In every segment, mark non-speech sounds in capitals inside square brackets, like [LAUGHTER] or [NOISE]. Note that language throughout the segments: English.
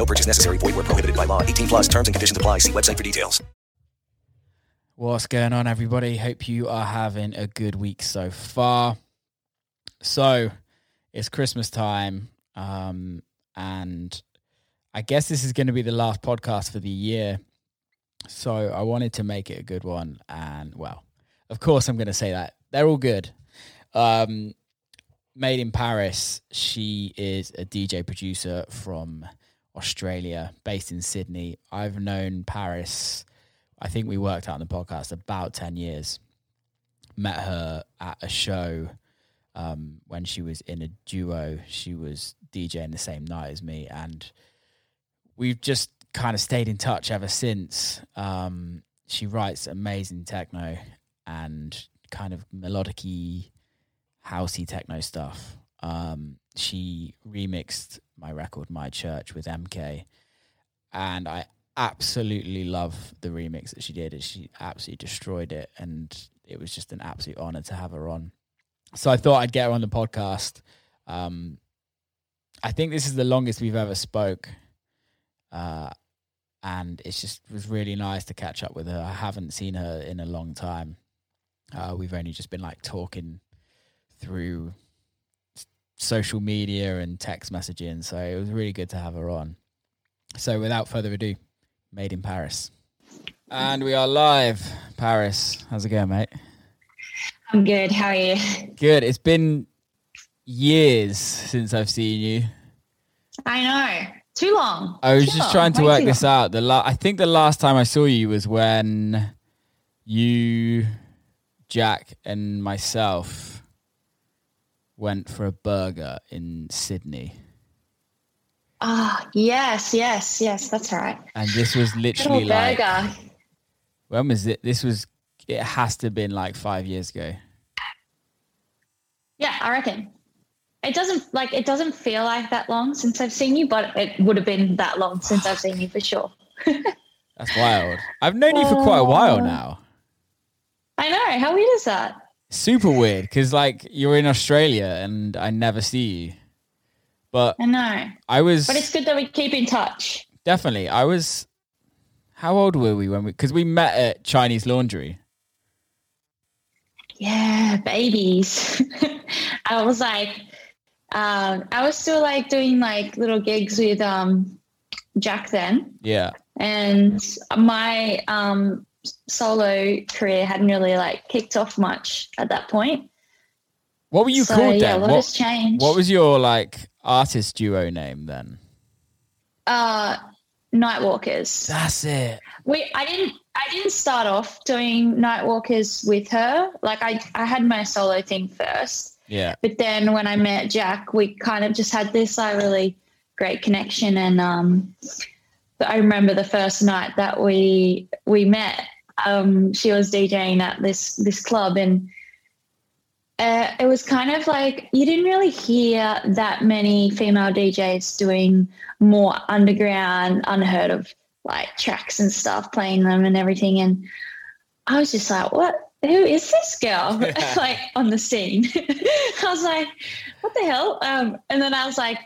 No purchase necessary. Void where prohibited by law. 18 plus terms and conditions apply. See website for details. What's going on, everybody? Hope you are having a good week so far. So, it's Christmas time, um, and I guess this is going to be the last podcast for the year. So, I wanted to make it a good one, and well, of course, I'm going to say that they're all good. Um, made in Paris, she is a DJ producer from Australia, based in Sydney. I've known Paris. I think we worked out on the podcast about 10 years. Met her at a show um, when she was in a duo. She was DJing the same night as me. And we've just kind of stayed in touch ever since. Um, she writes amazing techno and kind of melodic housey techno stuff. Um, she remixed my record, My Church, with MK, and I absolutely love the remix that she did. She absolutely destroyed it, and it was just an absolute honor to have her on. So I thought I'd get her on the podcast. Um, I think this is the longest we've ever spoke, uh, and it's just was really nice to catch up with her. I haven't seen her in a long time. Uh, we've only just been like talking through social media and text messaging. So it was really good to have her on. So without further ado, Made in Paris. And we are live. Paris, how's it going, mate? I'm good. How are you? Good. It's been years since I've seen you. I know. Too long. I was Too just long. trying to Way work this long. out. The la- I think the last time I saw you was when you, Jack, and myself went for a burger in Sydney. Ah, yes, yes, yes. That's right. And this was literally like burger. when was it? This was it has to have been like five years ago. Yeah, I reckon. It doesn't like it doesn't feel like that long since I've seen you, but it would have been that long since I've seen you for sure. [LAUGHS] That's wild. I've known you for quite a while Oh. now. I know. How weird is that? Super weird because like you're in Australia and I never see you. But I know. I was But it's good that we keep in touch. definitely. I was. How old were we when we? Because we met at Chinese Laundry. Yeah, babies. [LAUGHS] I was like, um, I was still like doing like little gigs with um, Jack then. Yeah. and my um, solo career hadn't really like kicked off much at that point. What were you so, called yeah, then? a lot What, has changed. what was your like artist duo name then? uh, Nightwalkers? That's it. We I didn't I didn't start off doing Nightwalkers with her. Like I I had my solo thing first, Yeah. but then when I met Jack, we kind of just had this like really great connection. And um, I remember the first night that we we met. Um, she was DJing at this this club, and uh, it was kind of like you didn't really hear that many female DJs doing more underground, unheard of like tracks and stuff, playing them and everything. And I was just like, what? Who is this girl? [LAUGHS] [LAUGHS] like on the scene. [LAUGHS] I was like, what the hell? Um, and then I was like,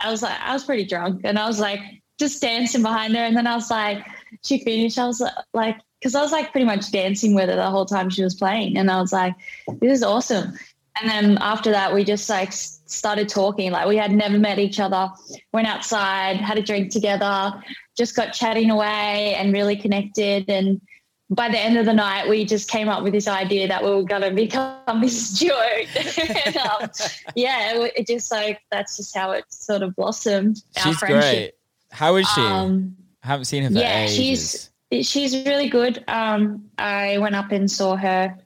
I was like, I was pretty drunk and I was like just dancing behind her. And then I was like, she finished. I was like, because I was like pretty much dancing with her the whole time she was playing. And I was like, this is awesome. And then after that, we just like started talking. Like we had never met each other. Went outside, had a drink together, just got chatting away and really connected. And by the end of the night, we just came up with this idea that we were going to become [LAUGHS] this duo. [LAUGHS] and, um, yeah, it, it just like that's just how it sort of blossomed. our She's friendship. great. How is she? Um, I haven't seen her yeah, ages. she's she's really good. Um, I went up and saw her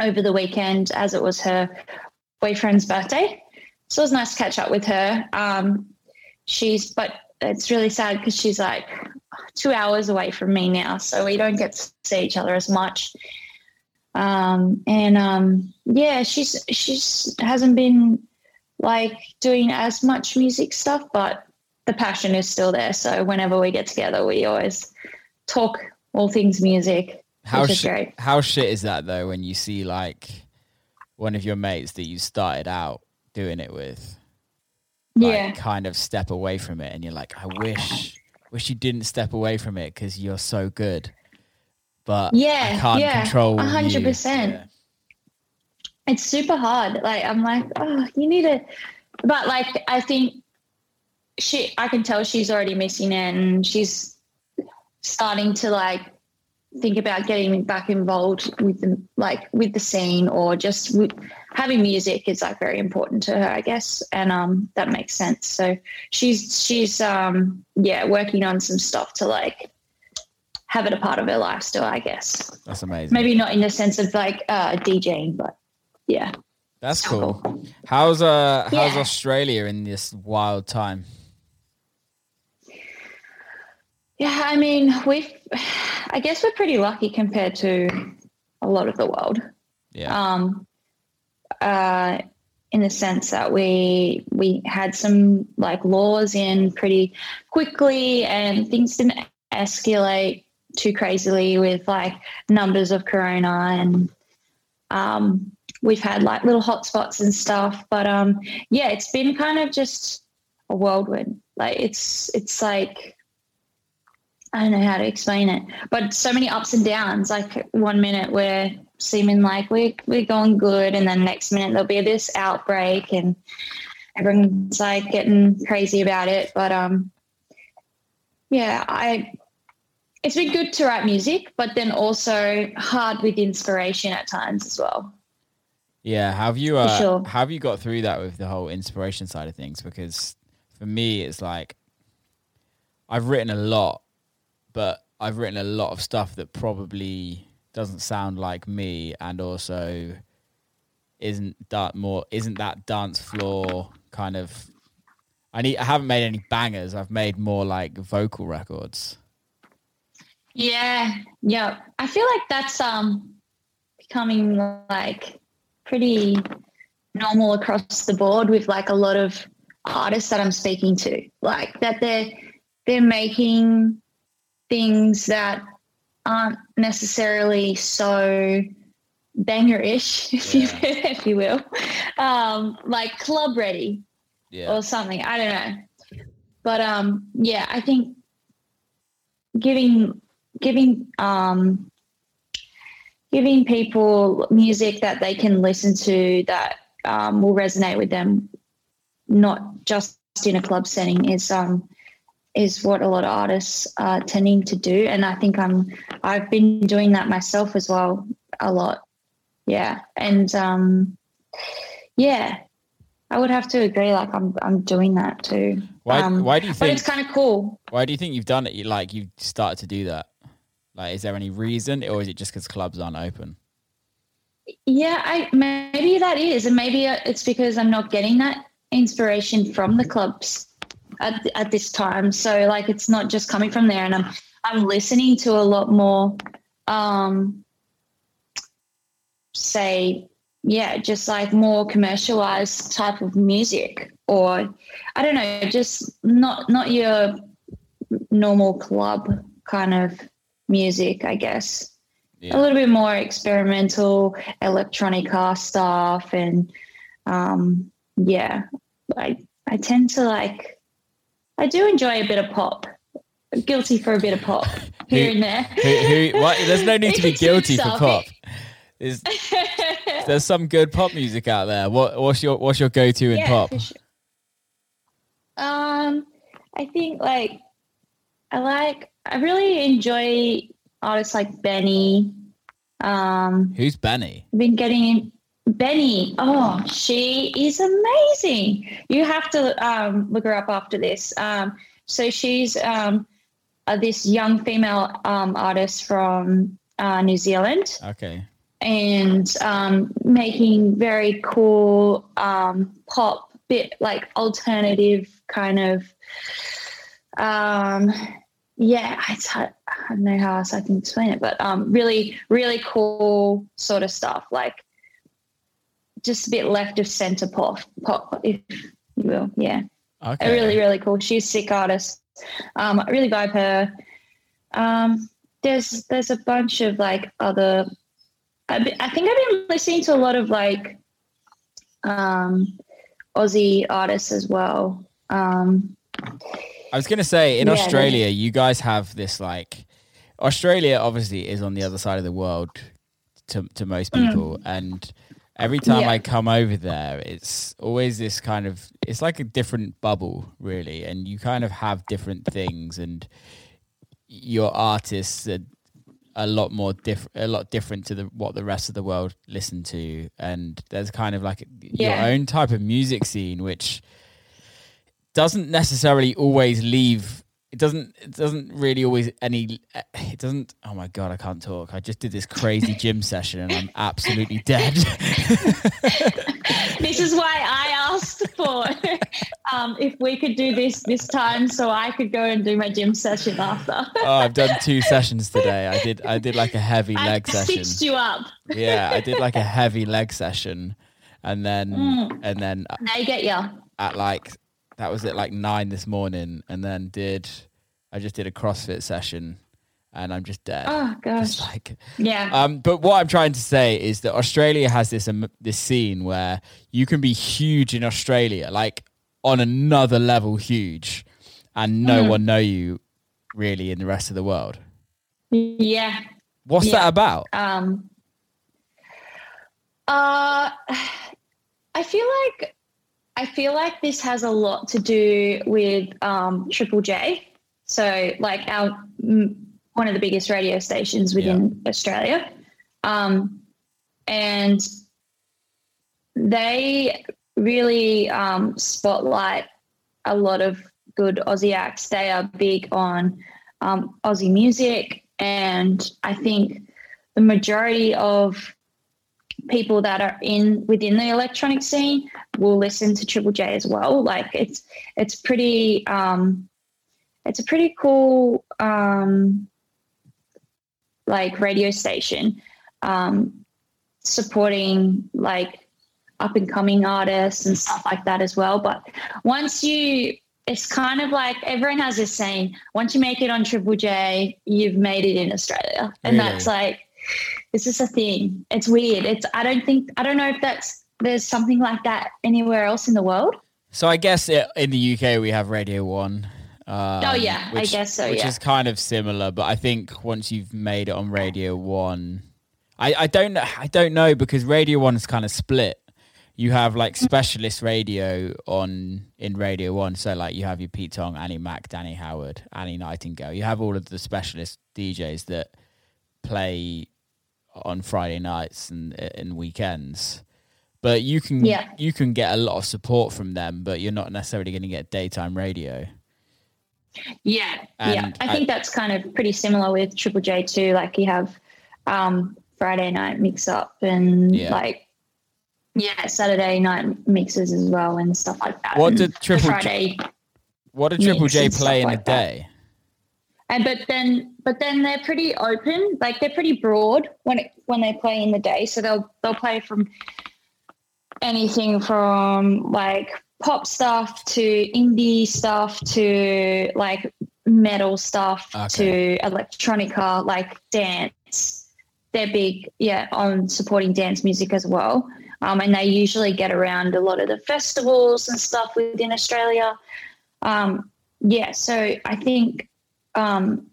over the weekend as it was her boyfriend's birthday. So it was nice to catch up with her. Um, she's, but it's really sad because she's like two hours away from me now, so we don't get to see each other as much. Um, and um, yeah, she's she's hasn't been like doing as much music stuff, but the passion is still there. So whenever we get together, we always talk all things music. How sh- great. how shit is that though when you see like one of your mates that you started out doing it with, like, yeah, kind of step away from it, and you're like, I wish, wish you didn't step away from it because you're so good, but Yeah, I can't yeah, control a hundred percent. It's super hard. Like I'm like, oh, you need to, but like I think she, I can tell she's already missing it, and she's starting to like think about getting back involved with the like with the scene or just with, having music is like very important to her, I guess, and um that makes sense. So she's she's um yeah working on some stuff to like have it a part of her life still, I guess. That's amazing. Maybe not in the sense of like uh DJing, but yeah. That's Still cool. How's uh how's Yeah. Australia in this wild time? Yeah, I mean, we've, [SIGHS] I guess we're pretty lucky compared to a lot of the world. Yeah. Um, uh, in the sense that we we had some like laws in pretty quickly, and things didn't escalate too crazily with like numbers of corona, and um, we've had like little hotspots and stuff. But um, yeah, it's been kind of just a whirlwind. Like it's it's like I don't know how to explain it, but so many ups and downs. Like one minute we're seeming like we're we're going good, and then next minute there'll be this outbreak, and everyone's like getting crazy about it. But um, yeah, I it's been good to write music, but then also hard with inspiration at times as well. Yeah, have you uh, sure. have you got through that with the whole inspiration side of things? Because for me, it's like I've written a lot, but I've written a lot of stuff that probably doesn't sound like me, and also isn't that more isn't that dance floor kind of. I need. I haven't made any bangers. I've made more like vocal records. Yeah, yeah. I feel like that's um becoming like pretty normal across the board with like a lot of artists that I'm speaking to. Like that they're they're making things that aren't necessarily so banger-ish, [LAUGHS] if you [LAUGHS] if you will, um, like club ready Yeah, or something. I don't know. But um yeah, I think giving giving um giving people music that they can listen to that um, will resonate with them not just in a club setting is um is what a lot of artists are tending to do and I think I'm I've been doing that myself as well a lot. Yeah. And um yeah, I would have to agree. Like I'm, I'm doing that too. Why? Um, why do you But think? it's kind of cool. Why do you think you've done it? You like you started to do that? Like, is there any reason, or is it just because clubs aren't open? Yeah, I maybe that is, and maybe uh, it's because I'm not getting that inspiration from the clubs at at this time. So like, it's not just coming from there, and I'm I'm listening to a lot more, um, say, yeah, just like more commercialized type of music, or I don't know, just not not your normal club kind of music, I guess Yeah. a little bit more experimental electronic car stuff and um yeah i i tend to like i do enjoy a bit of pop guilty for a bit of pop [LAUGHS] here and there who, who, what? There's no need to be [LAUGHS] guilty for pop. There's, [LAUGHS] there's some good pop music out there. What, what's your what's your go to in Yeah, pop? sure. um i think like i like i really enjoy artists like BENEE um Who's BENEE? I've been getting BENEE. Oh, she is amazing. You have to um, look her up after this. Um, so she's um, uh, this young female um, artist from uh, New Zealand Okay. and um, making very cool um, pop, bit like alternative kind of. Um, yeah, I, I don't know how else I can explain it, but um, really, really cool sort of stuff. Like just a bit left of center pop, pop, if you will. Yeah. Okay. A really, really cool. She's a sick artist. Um, I really vibe her. Um, there's there's a bunch of like other. I, be- I think I've been listening to a lot of like um, Aussie artists as well. Um, I was going to say in Yeah, Australia, you guys have this like Australia obviously is on the other side of the world to to most people, and every time. Yeah. I come over there, it's always this kind of it's like a different bubble, really, and you kind of have different things, and your artists are a lot more different, a lot different to the what the rest of the world listen to, and there's kind of like your own type of music scene, which doesn't necessarily always leave it doesn't it doesn't really always any it doesn't oh my god i can't talk i just did this crazy gym [LAUGHS] session and i'm absolutely dead [LAUGHS] this is why I asked for [LAUGHS] um, if we could do this this time, so I could go and do my gym session after. oh i've done two sessions today i did i did like a heavy I leg session you up. yeah i did like a heavy leg session and then Mm. and then I get ya. at like that was at like nine this morning and then did i just did a crossfit session and i'm just dead Oh [LAUGHS] Just gosh. like Yeah. Um, but what I'm trying to say is that Australia has this um, this scene where you can be huge in Australia, like on another level huge, and no Mm. one know you really in the rest of the world. yeah. What's Yeah. that about? Um, uh, [SIGHS] I feel like I feel like this has a lot to do with um, Triple J. So, like our one of the biggest radio stations within Australia, um, and they really um, spotlight a lot of good Aussie acts. They are big on um, Aussie music, and I think the majority of people that are in within the electronic scene will listen to Triple J as well. Like it's it's pretty um, it's a pretty cool um, like radio station um, supporting like up and coming artists and stuff like that as well. But once you it's kind of like everyone has this saying once you make it on Triple J, you've made it in Australia. And Really? that's like it's just a thing. It's weird. It's I don't think I don't know if that's there's something like that anywhere else in the world. So I guess it, in the UK we have Radio One. Um, Oh, yeah, I guess so, Which yeah. is kind of similar, but I think once you've made it on Radio One, I, I don't know. I don't know because Radio One is kind of split. You have like specialist radio on in Radio One, so like you have your Pete Tong, Annie Mac, Danny Howard, Annie Nightingale. You have all of the specialist DJs that play on Friday nights and and weekends. But you can Yeah. you can get a lot of support from them, but you're not necessarily going to get daytime radio. Yeah, yeah. I I- think that's kind of pretty similar with Triple J too. Like you have um, Friday night mix up and Yeah. like yeah, Saturday night mixes as well and stuff like that. What did Triple J- What did Triple J play in a like that. And but then but then they're pretty open like they're pretty broad when it when they play in the day. So they'll they'll play from anything from like pop stuff to indie stuff to like metal stuff Okay. to electronica like dance. They're big yeah on supporting dance music as well. Um, and they usually get around a lot of the festivals and stuff within australia. Um, yeah so i think um,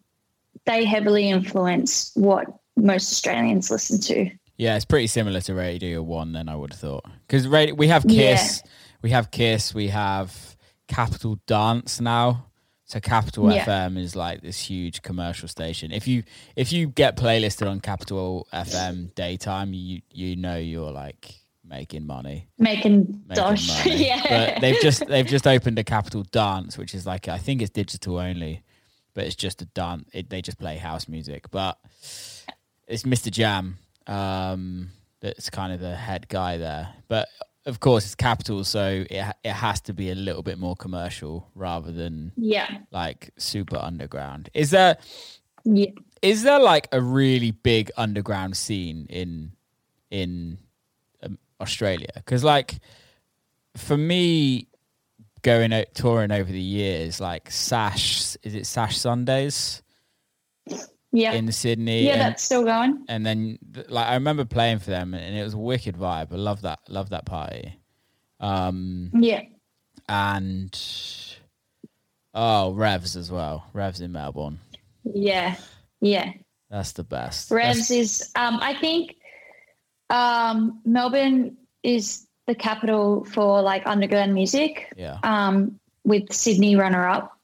they heavily influence what most Australians listen to. Yeah, it's pretty similar to Radio One. Then I would have thought because radio we have Kiss, we have Kiss, we have Capital Dance now. So Capital Yeah. FM is like this huge commercial station. If you if you get playlisted on Capital FM daytime, you you know you're like making money. Making, making dosh, [LAUGHS] money. yeah. But they've just they've just opened a Capital Dance, which is like I think it's digital only, but it's just a dance. It, they just play house music, but it's Mr. Jam. Um, that's kind of the head guy there. But of course, it's capital, so it it has to be a little bit more commercial rather than Yeah. like super underground. Is there Yeah. is there like a really big underground scene in in um, Australia? Because like for me, going out touring over the years, like Sash is it Sash Sundays Yeah. in Sydney? yeah, and, that's still going. and then like I remember playing for them, and it was a wicked vibe. I love that, love that party. Um, Yeah. and oh, Revs as well. Revs in Melbourne. Yeah. Yeah. That's the best. Revs That's- is um I think um Melbourne is the capital for like underground music. yeah, Um with Sydney runner up.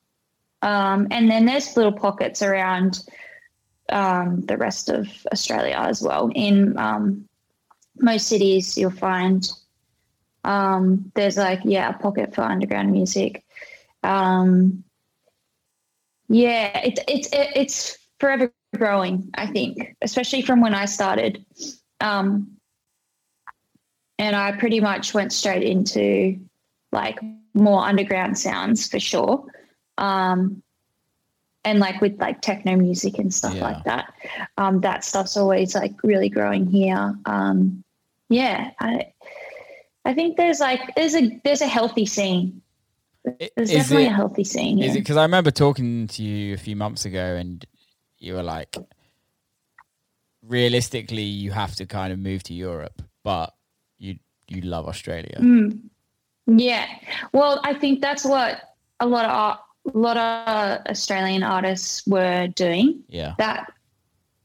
Um and then there's little pockets around um the rest of Australia as well. In um most cities you'll find um there's like yeah, a pocket for underground music. Um yeah, it's it's it's forever growing, I think, especially from when I started. Um, and I pretty much went straight into like more underground sounds for sure. Um, and like with like techno music and stuff Yeah. like that. Um, that stuff's always like really growing here. Um, yeah, I I think there's like there's a there's a healthy scene. There's is definitely it a healthy scene. is here. it because I remember talking to you a few months ago, and you were like, realistically, you have to kind of move to Europe, but you you love Australia. Mm. Yeah. Well, I think that's what a lot of art, a lot of Australian artists were doing. Yeah, That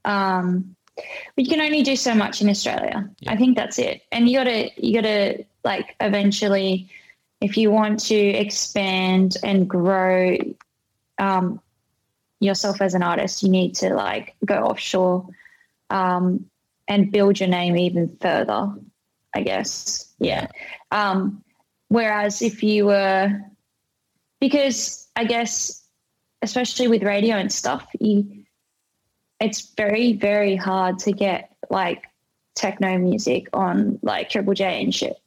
um but you can only do so much in Australia. Yeah. I think that's it. And you gotta you gotta like eventually if you want to expand and grow um yourself as an artist, you need to like go offshore um and build your name even further, I guess. Yeah. Um, whereas if you were, because I guess, especially with radio and stuff, you, it's very, very hard to get like techno music on like Triple J and shit.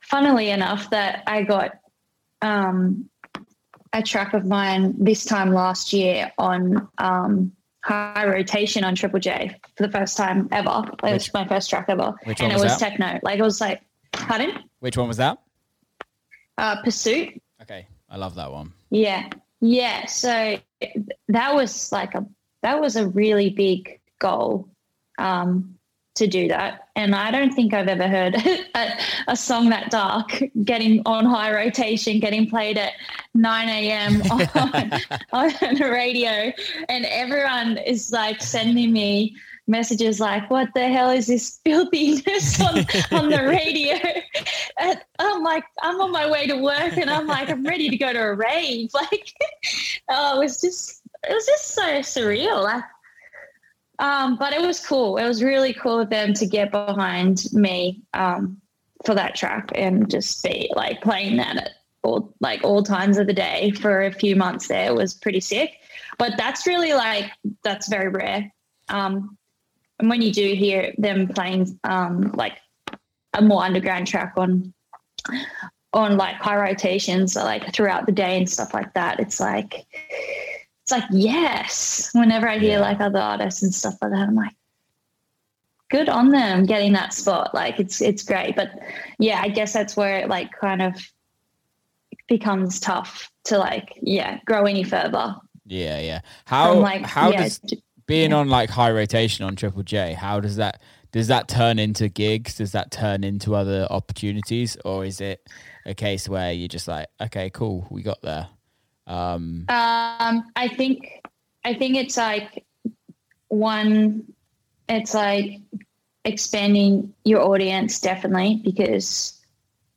Funnily enough, that I got um, a track of mine this time last year on um, high rotation on Triple J for the first time ever. It was my first track ever, which and one it was was that? techno. Like it was like, pardon, Which one was that? uh, Pursuit. Okay, I love that one. Yeah, yeah. So that was like a that was a really big goal um, to do that, and I don't think I've ever heard [LAUGHS] a, a song that dark getting on high rotation, getting played at nine a.m. [LAUGHS] on, on the radio, and everyone is like sending me messages like, "What the hell is this filthiness on, on the radio?" [LAUGHS] And I'm like, I'm on my way to work, and I'm like, I'm ready to go to a rave. Like, oh, it was just, it was just so surreal. Like, um, but it was cool. It was really cool of them to get behind me um, for that track and just be like playing that at all like all times of the day for a few months. There it was pretty sick. But that's really like that's very rare. Um, and when you do hear them playing um, like a more underground track on on like high rotations like throughout the day and stuff like that, it's like it's like yes. Whenever I hear Yeah. like other artists and stuff like that, I'm like, good on them getting that spot. Like it's it's great. But yeah, I guess that's where it like kind of becomes tough to like yeah grow any further. Yeah, yeah. How from like how yeah, does being yeah. on like high rotation on Triple J? How does that does that turn into gigs? Does that turn into other opportunities, or is it a case where you're just like, okay, cool, we got there? Um, Um, I think I think it's like one. It's like expanding your audience definitely because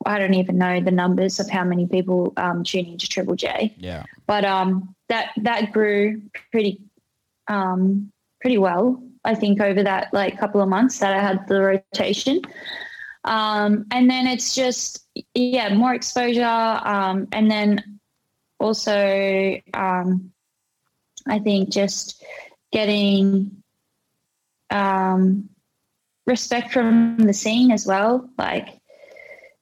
I don't even know the numbers of how many people um, tune into Triple J, yeah, but um, that that grew pretty um, pretty well. I think over that like couple of months that I had the rotation. Um, and then it's just yeah more exposure um, and then also um, i think just getting um, respect from the scene as well like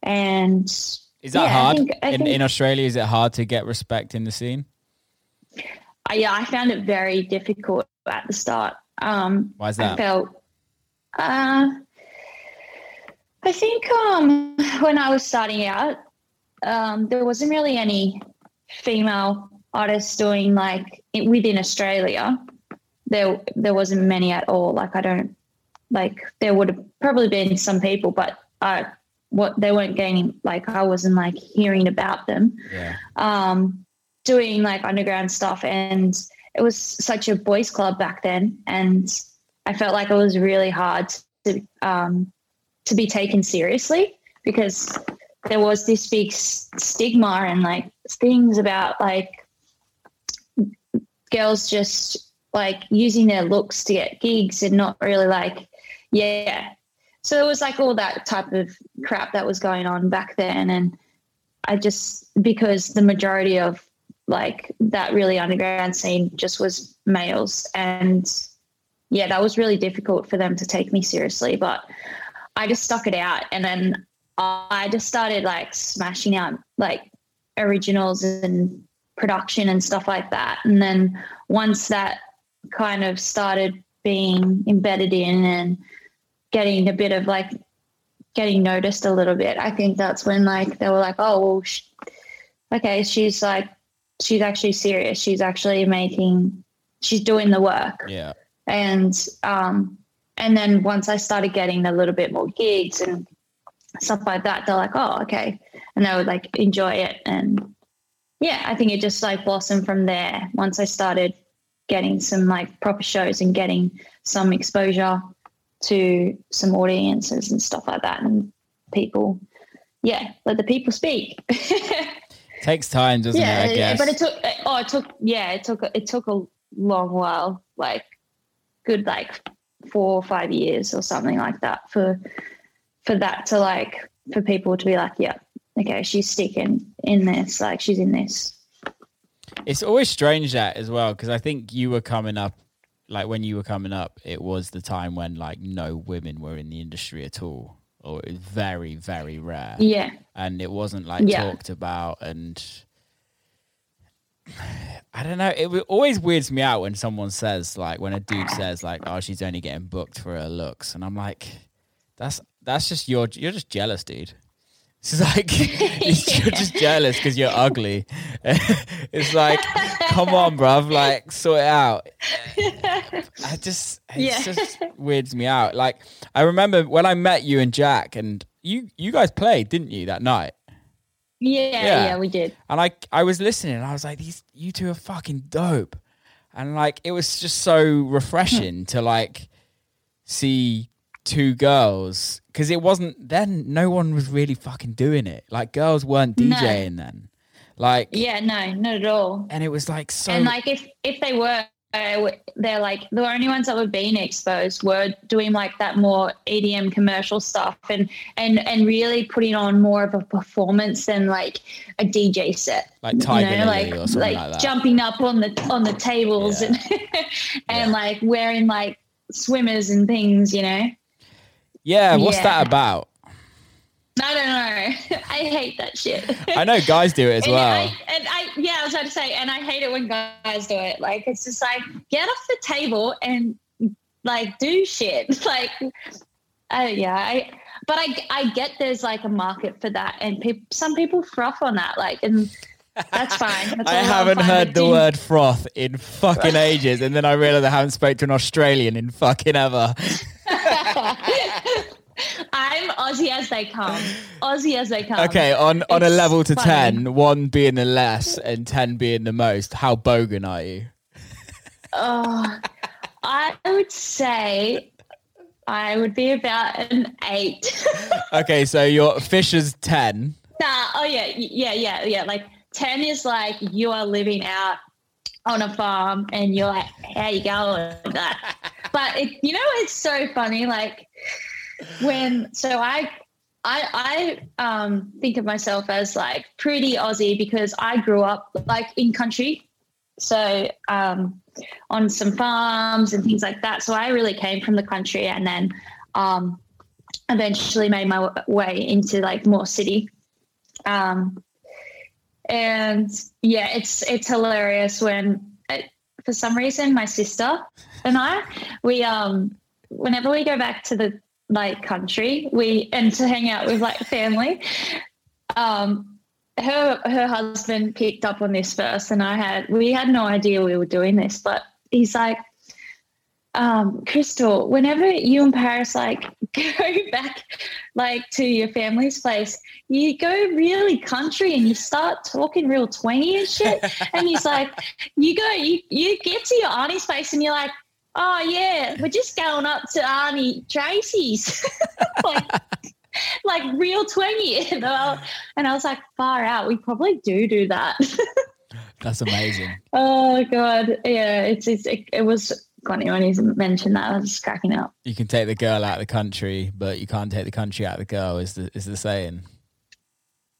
And Is that Yeah, I hard think- I in think- in Australia? Is it hard to get respect in the scene? I, yeah, I found it very difficult at the start. Um, Why is that? I felt, uh, I think um, when I was starting out, um, there wasn't really any female artists doing like it, within Australia. There, there wasn't many at all. Like I don't, like there would have probably been some people, but I, what they weren't gaining. Like I wasn't like hearing about them Yeah. um, doing like underground stuff. And it was such a boys' club back then. And I felt like it was really hard to, um, to be taken seriously because there was this big s- stigma and like things about like girls just like using their looks to get gigs and not really like, yeah. So it was like all that type of crap that was going on back then. And I just because the majority of like that really underground scene just was males and yeah that was really difficult for them to take me seriously but I just stuck it out and then I just started like smashing out like originals and production and stuff like that and then once that kind of started being embedded in and getting a bit of like getting noticed a little bit. I think that's when like they were like, oh, well, sh- okay, she's like, she's actually serious. She's actually making, she's doing the work. Yeah. And um, and then once I started getting a little bit more gigs and stuff like that, they're like, oh, okay, and they would like enjoy it. And yeah, I think it just like blossomed from there. Once I started getting some like proper shows and getting some exposure to some audiences and stuff like that and people yeah let the people speak [LAUGHS] Takes time, doesn't yeah it? I guess. but it took oh it took yeah it took it took a long while like good like four or five years or something like that for for that to like for people to be like yeah okay she's sticking in this like she's in this It's always strange that as well because I think you were coming up, like when you were coming up, it was the time when like no women were in the industry at all, or it was very very rare, yeah and it wasn't like Yeah. talked about. And [SIGHS] I don't know, it always weirds me out when someone says like when a dude says like, "Oh, she's only getting booked for her looks," and I'm like, that's that's just you're you're just jealous, dude. It's like it's- [LAUGHS] you're just jealous because you're ugly. [LAUGHS] it's like, come on, bruv, like sort it out. [LAUGHS] I just, it Yeah. just weirds me out. Like I remember when I met you and Jack, and you, you guys played, didn't you, that night? yeah Yeah. yeah, we did And I, I was listening, and I was like, these, you two are fucking dope, and like it was just so refreshing to like see two girls because it wasn't then no one was really fucking doing it like girls weren't No. djing then like yeah no not at all and it was like so and like if if they were uh, they're like the only ones that were being exposed were doing like that more EDM commercial stuff and and and really putting on more of a performance than like a DJ set. like Tiger you know, like or something like, like, that. jumping up on the on the tables Yeah. and [LAUGHS] and Yeah. like wearing like swimmers and things, you know. Yeah, what's Yeah. that about? I don't know. [LAUGHS] I hate that shit. I know guys do it as And well. I, and I, yeah, I was about to say, and I hate it when guys do it. Like, it's just like, get off the table and like do shit. [LAUGHS] Like, uh, yeah, I, but I, I get there's like a market for that, and people, some people froth on that. Like, and that's fine. [LAUGHS] That's I haven't fine, heard the word froth in fucking ages, and then I realized I haven't spoke to an Australian in fucking ever. Aussie as they come. Aussie as they come. Okay, on on a level to funny. ten, one being the less and ten being the most, how bogan are you? Oh, I would say I would be about an eight. [LAUGHS] Okay, so your Fisher's ten. Nah, oh yeah, yeah, yeah, yeah. Like ten is like you are living out on a farm and you're like, how you going? Like, but it, you know, it's so funny. Like when, so I, I, I um, think of myself as like pretty Aussie because I grew up like in country, so um, on some farms and things like that. So I really came from the country, and then um, eventually made my way into like more city. Um, and yeah, it's it's hilarious when it, for some reason my sister and I we um whenever we go back to the like country we and to hang out with like family um her her husband picked up on this first and I had we had no idea we were doing this but he's like um, Crystal, whenever you and Paris like [LAUGHS] go back like to your family's place, you go really country and you start talking real twangy and shit. and he's like, you go, you, you get to your auntie's place and you're like, oh yeah, we're just going up to Auntie Tracy's. [LAUGHS] like, [LAUGHS] like real twangy. [LAUGHS] And I, and I was like, far out. We probably do do that. That's amazing. oh God. Yeah. It's, it's it, it was funny when he mentioned that. I was just cracking up. You can take the girl out of the country, but you can't take the country out of the girl. Is the is the saying?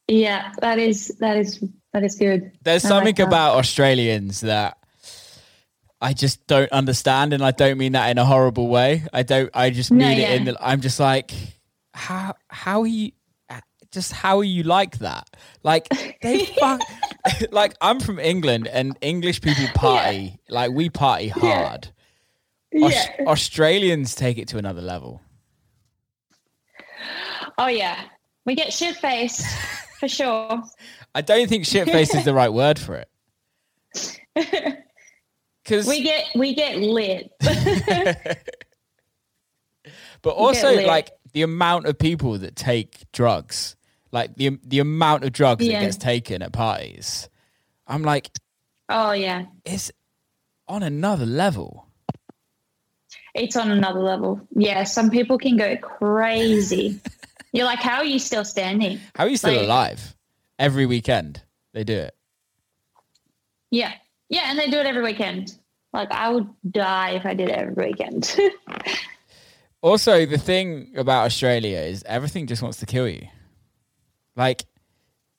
Yeah, that is that is that is good. There's I something like about Australians that I just don't understand, and I don't mean that in a horrible way. I don't. I just No, mean yeah. it in the. I'm just like, how how are you? Just how are you like that? Like they [LAUGHS] fuck. [LAUGHS] like I'm from England, and English people party. Like we party hard. Aus- Yeah. Australians take it to another level. Oh yeah. We get shit faced for sure. [LAUGHS] I don't think shit faced is the right word for it. Because We get we get lit. [LAUGHS] but also lit. like the amount of people that take drugs, like the the amount of drugs Yeah. that gets taken at parties, I'm like, oh yeah. it's on another level. It's on another level. Yeah, some people can go crazy. [LAUGHS] You're like, how are you still standing? How are you still Like- alive? Every weekend they do it. Yeah. Yeah, and they do it every weekend. Like I would die if I did it every weekend. [LAUGHS] Also, the thing about Australia is everything just wants to kill you. Like,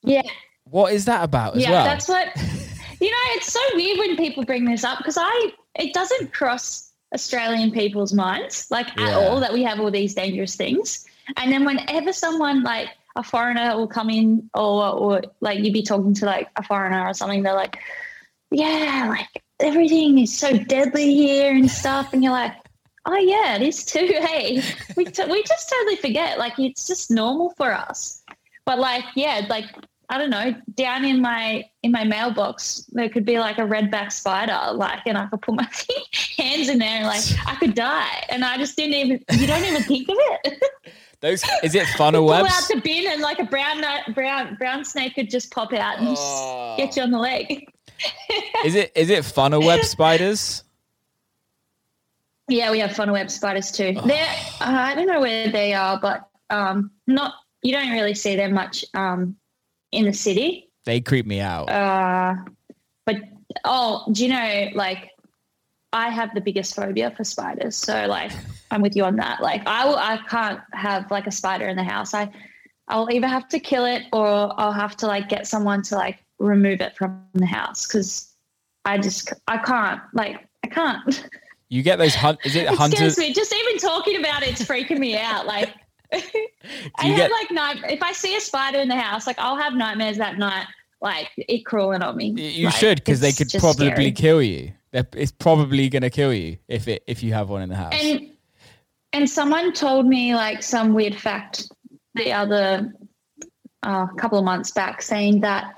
yeah. what is that about as yeah, well? that's what [LAUGHS] you know. It's so weird when people bring this up because I it doesn't cross Australian people's minds like Yeah. at all that we have all these dangerous things. And then whenever someone like a foreigner will come in or or like you'd be talking to like a foreigner or something, they're like, yeah, like everything is so deadly here and stuff, and you're like. Oh yeah, it is too. [LAUGHS] Hey, we t- we just totally forget. Like it's just normal for us. But like, yeah, like I don't know, down in my in my mailbox there could be like a redback spider, like, and I could put my [LAUGHS] hands in there and like I could die, and I just didn't even. You don't even think of it. [LAUGHS] Those is it funnel Pull webs? out the bin and like a brown brown brown snake could just pop out and Oh. just get oh. you on the leg. Is it is it funnel web [LAUGHS] spiders? Yeah, we have funnel web spiders too. Oh. They're uh, I don't know where they are, but um, not you don't really see them much um in the city. They creep me out. Uh, but oh, do you know like I have the biggest phobia for spiders. So like I'm with you on that. Like I will I can't have like a spider in the house. I I'll either have to kill it or I'll have to like get someone to like remove it from the house because I just I can't like I can't. You get those hunt. Is it [LAUGHS] scares me. Just even talking about it's freaking me out. Like [LAUGHS] [LAUGHS] I have get- like night. If I see a spider in the house, like I'll have nightmares that night. Like it crawling on me. You Like, should because they could probably scary. kill you. It's probably going to kill you if it if you have one in the house. And and someone told me like some weird fact the other uh, couple of months back, saying that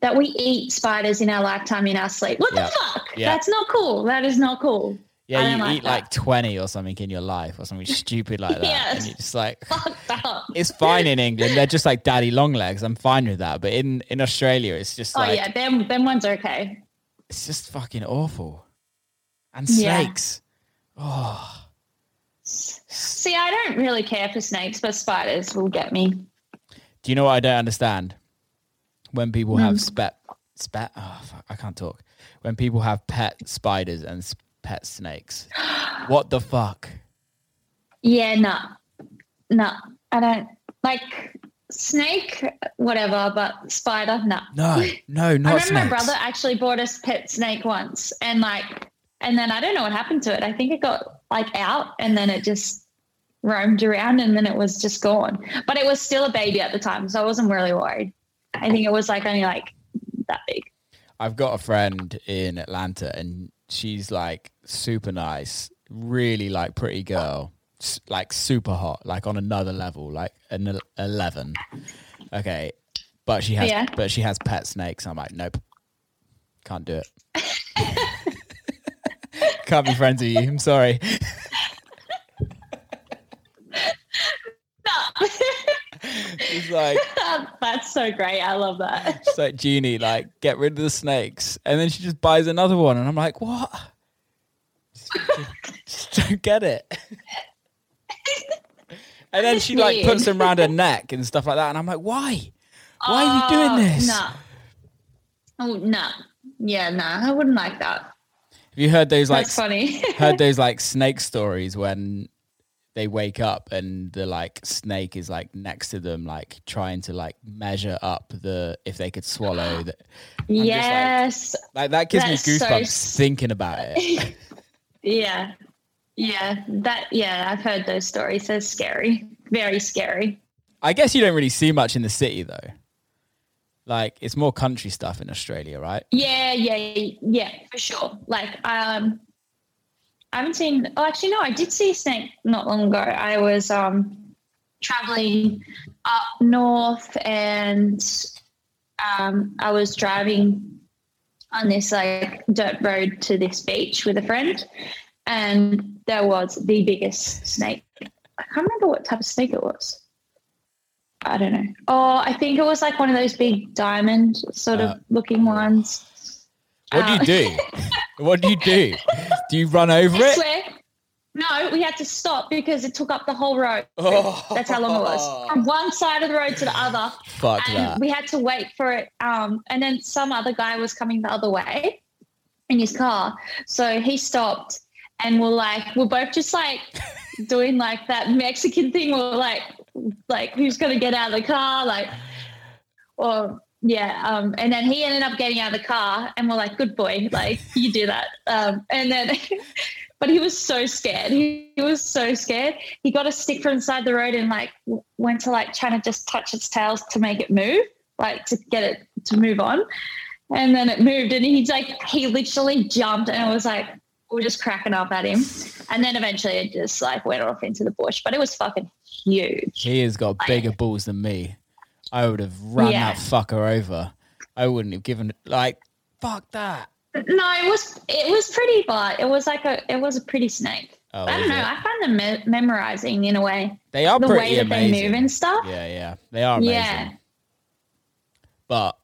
that we eat spiders in our lifetime in our sleep. What Yeah. the fuck? Yeah. That's not cool. That is not cool. Yeah, you like eat that. like twenty or something in your life or something stupid like that, [LAUGHS] Yes. and you're just like, [LAUGHS] it's fine in England. They're just like daddy long legs. I'm fine with that. But in in Australia, it's just Oh like yeah, them them ones are okay. it's just fucking awful. And Yeah. snakes. Oh, See, I don't really care for snakes, but spiders will get me. do you know what I don't understand? When people have Hmm. spet spet. Oh, fuck, I can't talk. When people have pet spiders and pet snakes. [GASPS] What the fuck? Yeah, no, no, I don't like snake, whatever, but spider, no. No, [LAUGHS] no, not I remember snakes. my brother actually bought us pet snake once, and like, and then I don't know what happened to it. I think it got like out, and then it just roamed around and then it was just gone. But it was still a baby at the time, so I wasn't really worried. I think it was like only like that big. I've got a friend in Atlanta and she's like super nice, really like pretty girl, like super hot, like on another level, like an 11. Okay. But she has Yeah. but she has pet snakes. I'm like, nope. Can't do it. [LAUGHS] Can't be friends with you. I'm sorry. [LAUGHS] [LAUGHS] It's like [LAUGHS] That's so great. I love that. [LAUGHS] She's like, Jeannie, like, get rid of the snakes. And then she just buys another one. And I'm like, what? Just, don't get it. [LAUGHS] and then she like puts them around her neck and stuff like that. And I'm like, why? Why are you doing Oh, this? Nah. Oh no. Yeah, nah. I wouldn't like that. Have you heard those like That's funny. heard those like snake stories when they wake up and the like snake is like next to them, like trying to like measure up the if they could swallow [GASPS] the, like- yes. like that gives me That's so goosebumps s- thinking about it. [LAUGHS] yeah. Yeah. That yeah, I've heard those stories. They're scary. Very scary. I guess you don't really see much in the city though. Like it's more country stuff in Australia, right? Yeah, yeah, yeah, for sure. Like, um, I haven't seen. Oh, actually, no, I did see a snake not long ago. I was um traveling up north, and um, I was driving on this like dirt road to this beach with a friend, and there was the biggest snake. I can't remember what type of snake it was. I don't know. Oh, I think it was like one of those big diamond sort Uh, of looking ones. What do [LAUGHS] Uh, you do? what do you do? Do you run over I it? swear. No, we had to stop because it took up the whole road. Oh. That's how long it was. From one side of the road to the other. Fuck and that. we had to wait for it. Um, and then some other guy was coming the other way in his car. So he stopped and we're like, we're both just like [LAUGHS] doing like that Mexican thing. We're like, like who's gonna get out of the car? Like, or yeah. Um, and then he ended up getting out of the car and we're like, good boy, like you do that. Um, and then [LAUGHS] but he was so scared. He, he was so scared. He got a stick from inside the road and like went to like trying to just touch its tails to make it move, like to get it to move on. And then it moved and he's like, he literally jumped and it was like, we we're just cracking up at him. And then eventually it just like went off into the bush, but it was fucking huge. He has got bigger balls than me. I would have run Yeah. that fucker over. I wouldn't have given like fuck that. No, it was it was pretty, but it was like a it was a pretty snake. Oh, I don't know. it? I find them me- memorizing in a way. They are the way that amazing. they move and stuff. Yeah, yeah, they are amazing. Yeah. But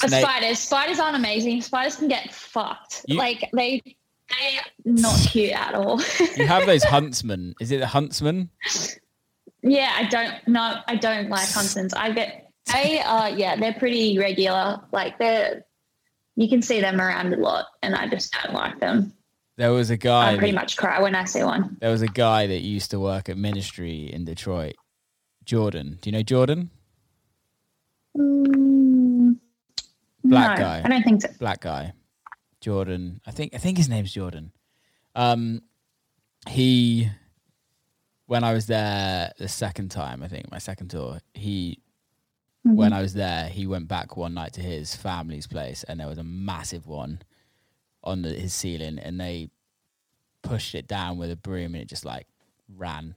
But snake, spiders, spiders aren't amazing. Spiders can get fucked. You- like they, they are not cute at all. you have those [LAUGHS] huntsmen. Is it the huntsman? Yeah, I don't. No, I don't like huntsmans. I get. They are. Yeah, they're pretty regular. Like they're. You can see them around a lot, and I just don't like them. There was a guy. I pretty that- much cry when I see one. There was a guy that used to work at Ministry in Detroit. Jordan. Do you know Jordan? Mm, Black no, guy. I don't think so. Black guy. Jordan. I think I think his name's Jordan. Um he when I was there the second time, I think my second tour, he Mm-hmm. when I was there, he went back one night to his family's place and there was a massive one on the, his ceiling and they pushed it down with a broom and it just like ran.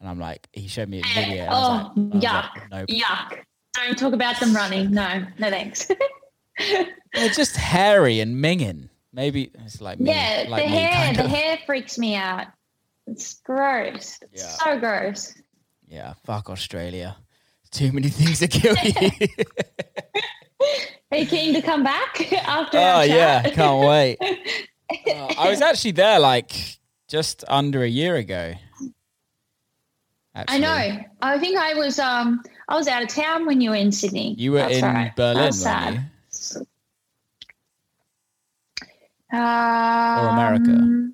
And I'm like, he showed me a video. And Oh, like, yuck. like, nope. Yuck! Don't talk about them running. No, no thanks. [LAUGHS] They're just hairy and minging. Maybe it's like me. Yeah, like the me, hair, kind the hair freaks me out. It's gross. It's Yeah. so gross. Yeah, fuck Australia. Too many things to kill you. [LAUGHS] [LAUGHS] Are you keen to come back after? oh yeah, can't wait. [LAUGHS] Oh, I was actually there like just under a year ago. I know. I think I was um I was out of town when you were in Sydney. You were That's in right. Berlin, weren't you? Um, America?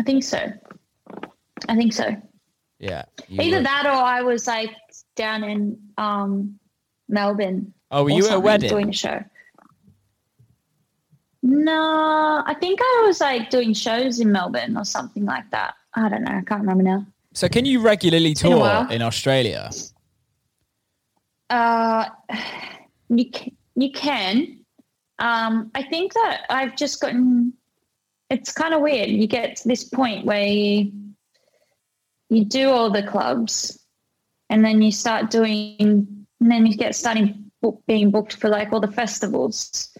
I think so. I think so. Yeah. Either that or I was like down in um Melbourne. Oh, were you at a wedding? doing a show? No, I think I was like doing shows in Melbourne or something like that. I don't know. I can't remember now. So can you regularly tour in Australia? Uh, [SIGHS] you can, you can. Um, I think that I've just gotten. It's kind of weird. You get to this point where you you do all the clubs, and then you start doing, and then you get starting book, being booked for like all the festivals,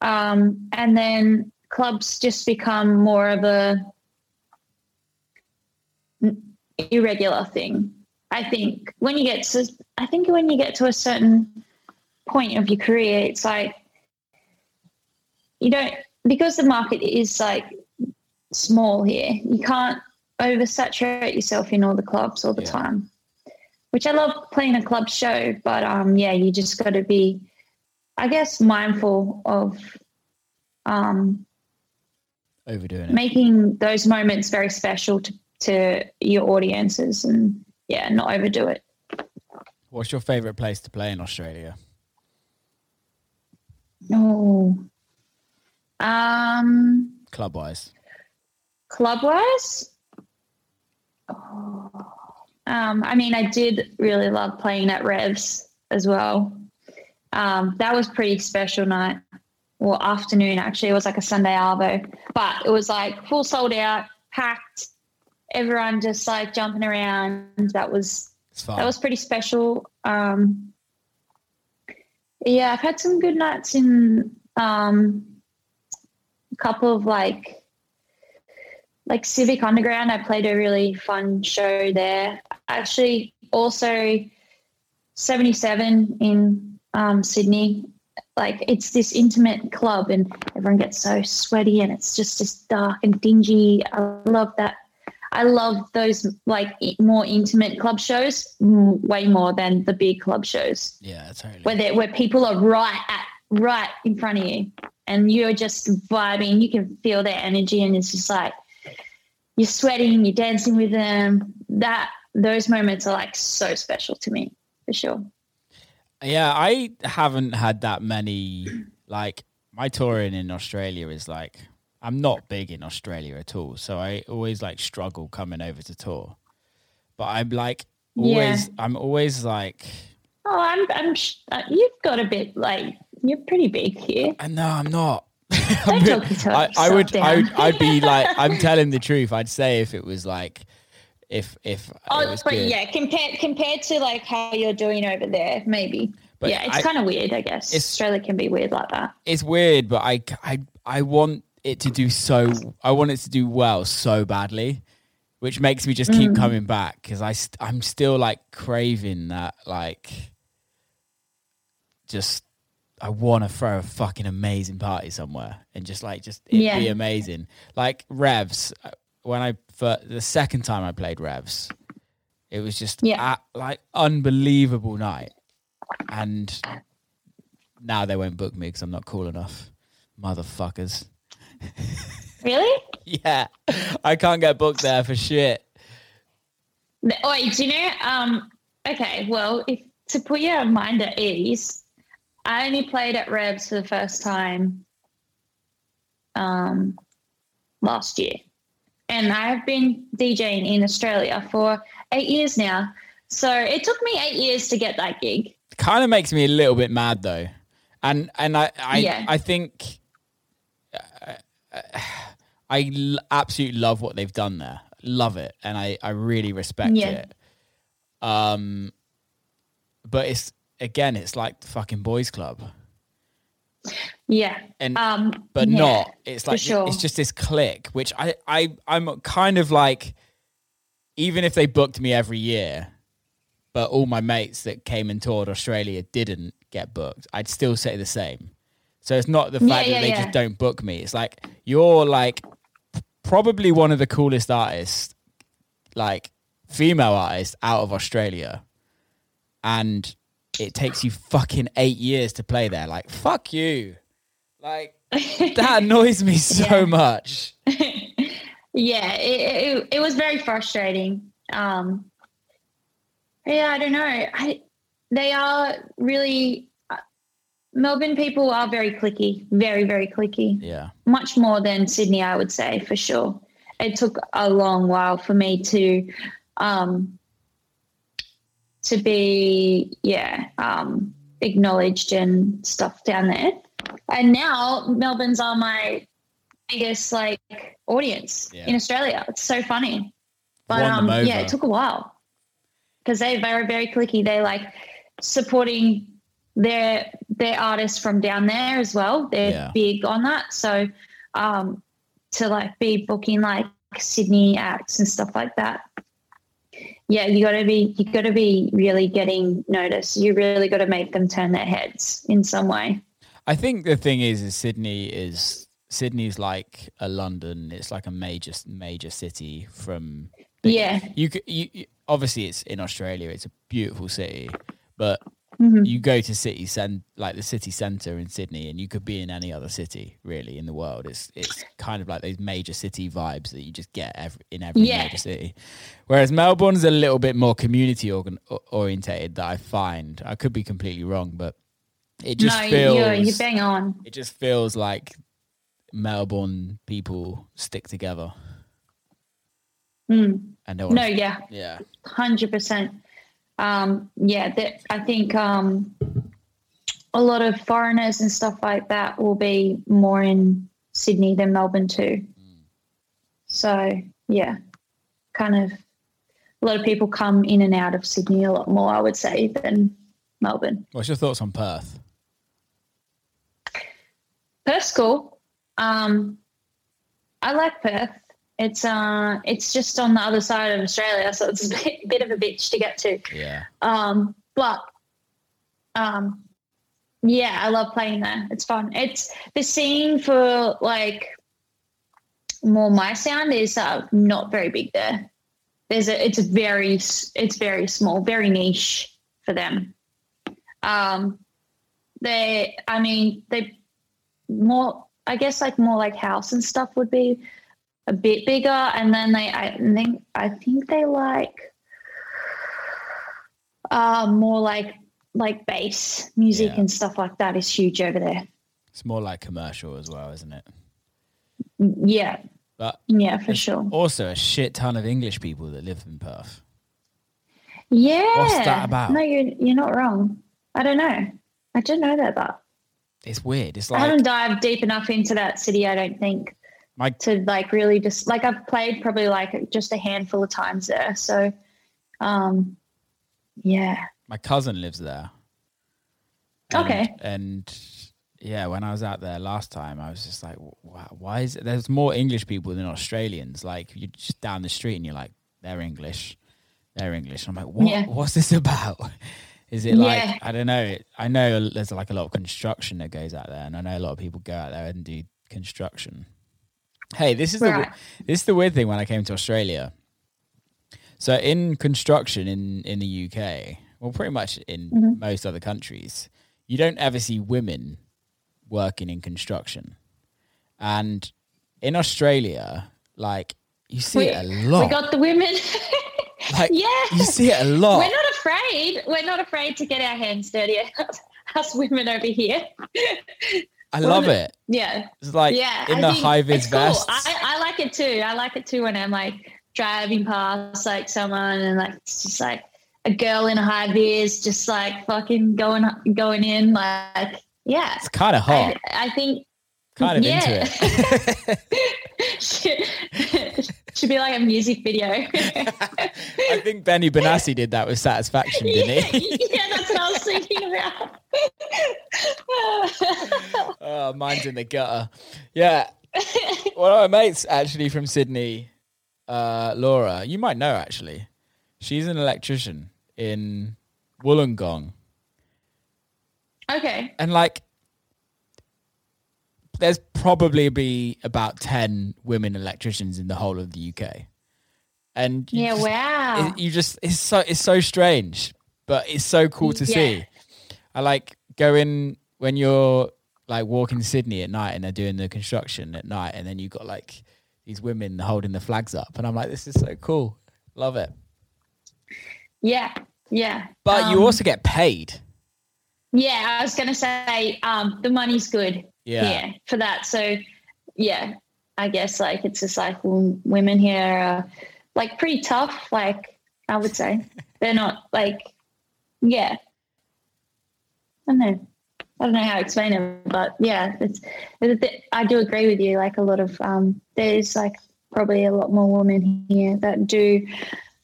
um, and then clubs just become more of a irregular thing. I think when you get to, I think when you get to a certain point of your career, it's like you don't because the market is like small here. You can't oversaturate yourself in all the clubs all the Yeah. time. Which I love playing a club show, but um, yeah, you just got to be, I guess, mindful of um, Overdoing it. making those moments very special to, to your audiences and yeah, not overdo it. What's your favorite place to play in Australia? Oh. Um, Club wise. club wise. Oh. Um, I mean, I did really love playing at Revs as well. Um, that was pretty special night or afternoon. Actually, it was like a Sunday arvo, but it was like full sold out, packed. Everyone just like jumping around. That was that was pretty special. Um, yeah, I've had some good nights in um, couple of like like Civic Underground. I played a really fun show there. Actually, also seventy seven in um, Sydney. Like it's this intimate club, and everyone gets so sweaty, and it's just this dark and dingy. I love that I love those like more intimate club shows way more than the big club shows yeah, totally. where where people are right at right in front of you and you're just vibing. You can feel their energy, and it's just like you're sweating, you're dancing with them. That those moments are like so special to me for sure. Yeah, I haven't had that many. Like my touring in Australia is like I'm not big in Australia at all, so I always like struggle coming over to tour. But I'm like always, I'm always like, Oh, I'm I'm sh- uh, you've got a bit like you're pretty big here. I know I'm not. [LAUGHS] Don't talk I, I would, I would. I'd be [LAUGHS] like, I'm telling the truth. I'd say if it was like, if if Oh, it was but good. yeah, compared compared to like how you're doing over there, maybe. But yeah, it's kind of weird, I guess. Australia can be weird like that. it's weird, but I, I, I want it to do so. I want it to do well so badly, which makes me just Mm. keep coming back because I, st- I'm still like craving that. Like, just I want to throw a fucking amazing party somewhere and just like just it Yeah. be amazing. Like Revs, uh, when I for the second time I played Revs, it was just Yeah. a- like unbelievable night, and now they won't book me because I'm not cool enough, motherfuckers. Really? [LAUGHS] Yeah, I can't get booked there for shit. Wait, do you know? Um, okay, well, if to put your mind at ease, I only played at Revs for the first time um, last year, and I have been DJing in Australia for eight years now. So it took me eight years to get that gig. kind of makes me a little bit mad though, and and I I, Yeah. I think uh, [SIGHS] I l- absolutely love what they've done there. Love it, and I I really respect Yeah. it. Um, but it's again, it's like the fucking boys' club, Yeah. and Um, but yeah, not. It's like sure. it's just this click, which I I I'm kind of like, even if they booked me every year, but all my mates that came and toured Australia didn't get booked, I'd still say the same. So it's not the fact yeah, that they yeah. just don't book me. It's like you're like probably one of the coolest artists, like female artists out of Australia, and it takes you fucking eight years to play there. Like fuck you, like that [LAUGHS] annoys me so Yeah. much. [LAUGHS] yeah, it, it, it was very frustrating. Um, yeah, I don't know. I they are really. Melbourne people are very clicky, very, very clicky. Yeah. Much more than Sydney, I would say, for sure. It took a long while for me to um, to be, yeah, um, acknowledged and stuff down there. And now Melbourne's are my biggest like audience Yeah. in Australia. It's so funny. But um, yeah, it took a while because they're very, very clicky. They like supporting their their artists from down there as well. They're Yeah. big on that. So um, to like be booking like Sydney acts and stuff like that. Yeah, you got to be you got to be really getting noticed. You really got to make them turn their heads in some way. I think the thing is, is Sydney is Sydney's like a London. It's like a major major city from. Yeah. You, you, you obviously it's in Australia. It's a beautiful city, but Mhm. you go to city cent like the city center in Sydney, and you could be in any other city really in the world. It's it's kind of like those major city vibes that you just get every, in every Yeah. major city. Whereas Melbourne's a little bit more community organ, orientated. That I find I could be completely wrong, but it just no, feels you're you're bang on. it just feels like Melbourne people stick together Mm. and no, No, yeah, yeah, hundred percent. Um, yeah, that I think um, a lot of foreigners and stuff like that will be more in Sydney than Melbourne too. So yeah, kind of a lot of people come in and out of Sydney a lot more, I would say, than Melbourne. What's your thoughts on Perth? Perth's cool. Um, I like Perth. It's uh, it's just on the other side of Australia, so it's a [LAUGHS] bit, bit of a bitch to get to. Yeah, Um, but um, yeah, I love playing there. It's fun. It's the scene for like more my sound is uh, not very big there. There's a it's very it's very small, very niche for them. Um, they, I mean, they more. I guess like more like house and stuff would be a bit bigger, and then they I think I think they like uh, more like like bass music Yeah. and stuff like that is huge over there. it's more like commercial as well, isn't it? Yeah, But yeah, for sure. Also, a shit ton of English people that live in Perth. Yeah, What's that about? No, you're you're not wrong. I don't know. I don't know that, but It's weird. It's like I haven't dived deep enough into that city. I don't think my to like really just like I've played probably like just a handful of times there. So, um, yeah, my cousin lives there. And- Okay. And yeah, when I was out there last time, I was just like, wow, why is it? There's more English people than Australians. Like you're just down the street and you're like, they're English, they're English. I'm like, what? Yeah. What's this [LAUGHS] about? Is it like Yeah. I don't know. It, I know there's like a lot of construction that goes out there, and I know a lot of people go out there and do construction. Hey, this is the Right. this is the weird thing when I came to Australia. So in construction in in the UK, well, pretty much in Mm-hmm. most other countries, you don't ever see women working in construction, and in Australia, like you see we, it a lot. we got the women. [LAUGHS] like yeah, you see it a lot. We're not afraid. We're not afraid to get our hands dirty. [LAUGHS] Us women over here. [LAUGHS] I love it. Yeah. It's like yeah. in I the high vis cool. vests. I, I like it too. I like it too when I'm like driving past like someone and like it's just like a girl in a high vis just like fucking going going in like yeah. it's kind of hot. I, I think kind of yeah. into it. should, [LAUGHS] should be like a music video. [LAUGHS] I think Benny Benassi did that with satisfaction, didn't [LAUGHS] yeah, he? yeah, that's what I was thinking about. [LAUGHS] oh, mine's in the gutter. Yeah. One of my mates actually from Sydney, uh, Laura, you might know actually. She's an electrician in Wollongong. okay. And like there's probably be about 10 women electricians in the whole of the UK. And you Yeah, just- wow. it- you just it's so it's so strange, but it's so cool to Yeah. see. I like going when you're like walking Sydney at night and they're doing the construction at night, and then you've got like these women holding the flags up, and I'm like, this is so cool, love it. Yeah, yeah. But you Um, also get paid. Yeah, I was gonna say um, the money's good. Yeah. Yeah, for that. So yeah, I guess like it's just like women here are like pretty tough. Like I would say [LAUGHS] they're not like yeah. I don't know. I don't know how to explain it, but yeah, it's, it's I do agree with you. Like a lot of um, there's like probably a lot more women here that do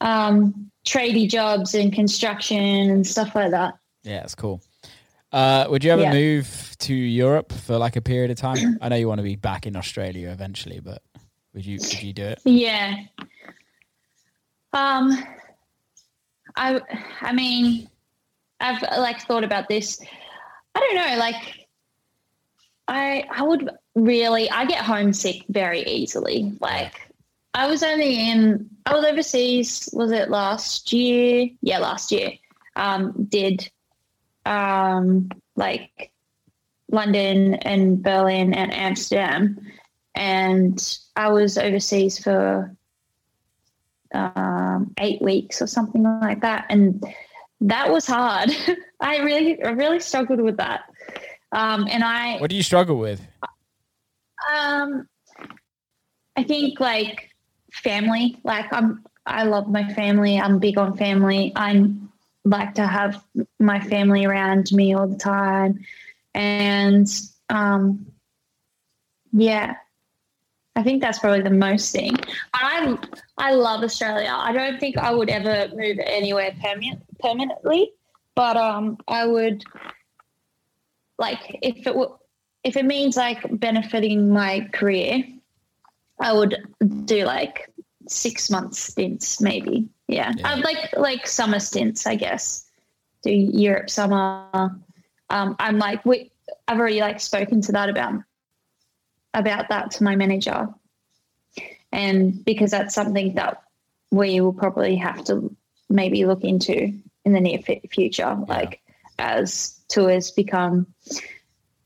um, tradie jobs and construction and stuff like that. Yeah, it's cool. Uh, would you ever Yeah. move to Europe for like a period of time? [CLEARS THROAT] I know you want to be back in Australia eventually, but would you would you do it? Yeah. Um I I mean I've like thought about this. I don't know, like I I would really I get homesick very easily. Like I was only in I was overseas, was it last year? Yeah, last year. Um did um like London and Berlin and Amsterdam and I was overseas for um, eight weeks or something like that, and that was hard. [LAUGHS] I really, I really struggled with that. Um, and I, What do you struggle with? um, I think like family. Like I'm, I love my family. I'm big on family. I like to have my family around me all the time, and um, yeah, I think that's probably the most thing. I I love Australia. I don't think I would ever move anywhere permanent, permanently, but um, I would like if it w- if it means like benefiting my career, I would do like six month stints, maybe. Yeah, Yeah. I'd like like summer stints, I guess. Do Europe summer. Um, I'm like we. I've already like spoken to that about about that to my manager, and because that's something that we will probably have to maybe look into in the near fu- future, like as tours become,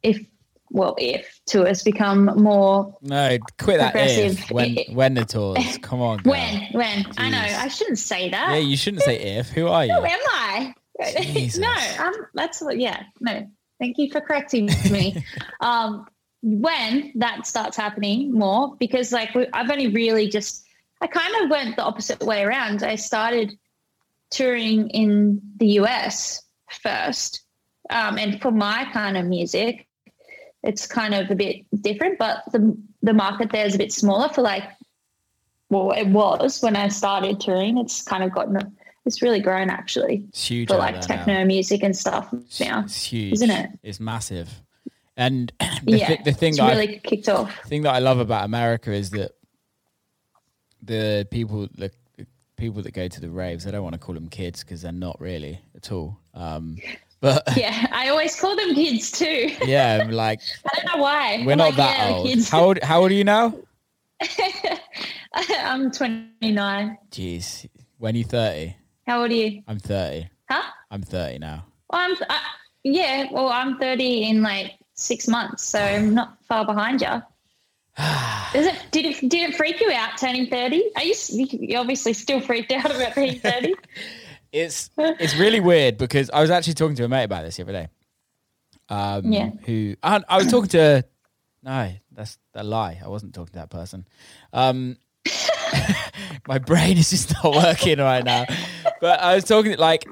if well, if tours become more No, quit that if. When when the tours? [LAUGHS] Come on. girl. when when I know I shouldn't say that. Yeah, you shouldn't say if. Who are you? Who am I? [LAUGHS] No, um, that's yeah. No, thank you for correcting me. [LAUGHS] um, when that starts happening more, because like we, I've only really just, I kind of went the opposite way around. I started touring in the US first, um, and for my kind of music, it's kind of a bit different. But the the market there is a bit smaller for like, well, it was when I started touring. It's kind of gotten, it's really grown actually It's huge. for like techno now. music and stuff now. It's huge, isn't it? It's massive. And [CLEARS THROAT] the, yeah, thi- the thing that I really kicked off. thing that I love about America is that the people the the people that go to the raves, I don't want to call them kids because they're not really at all. Um, [LAUGHS] but [LAUGHS] Yeah, I always call them kids too. [LAUGHS] yeah, I'm like I don't know why. we're I'm not like, that yeah, old. Kids. How old? How old are you now? I'm 29. Jeez, when you thirty? How old are you? I'm thirty. Huh? I'm thirty now. Well, I'm. I, yeah. Well, I'm 30 in like six months, so I'm not far behind you. Is [SIGHS] it? Did it? Did it freak you out turning 30? Are you? You obviously still freaked out about being 30. [LAUGHS] It's it's really weird because I was actually talking to a mate about this the other day. Um, Yeah. Who I, I was talking to? No, that's a lie. I wasn't talking to that person. Um, [LAUGHS] my brain is just not working right now. But I was talking like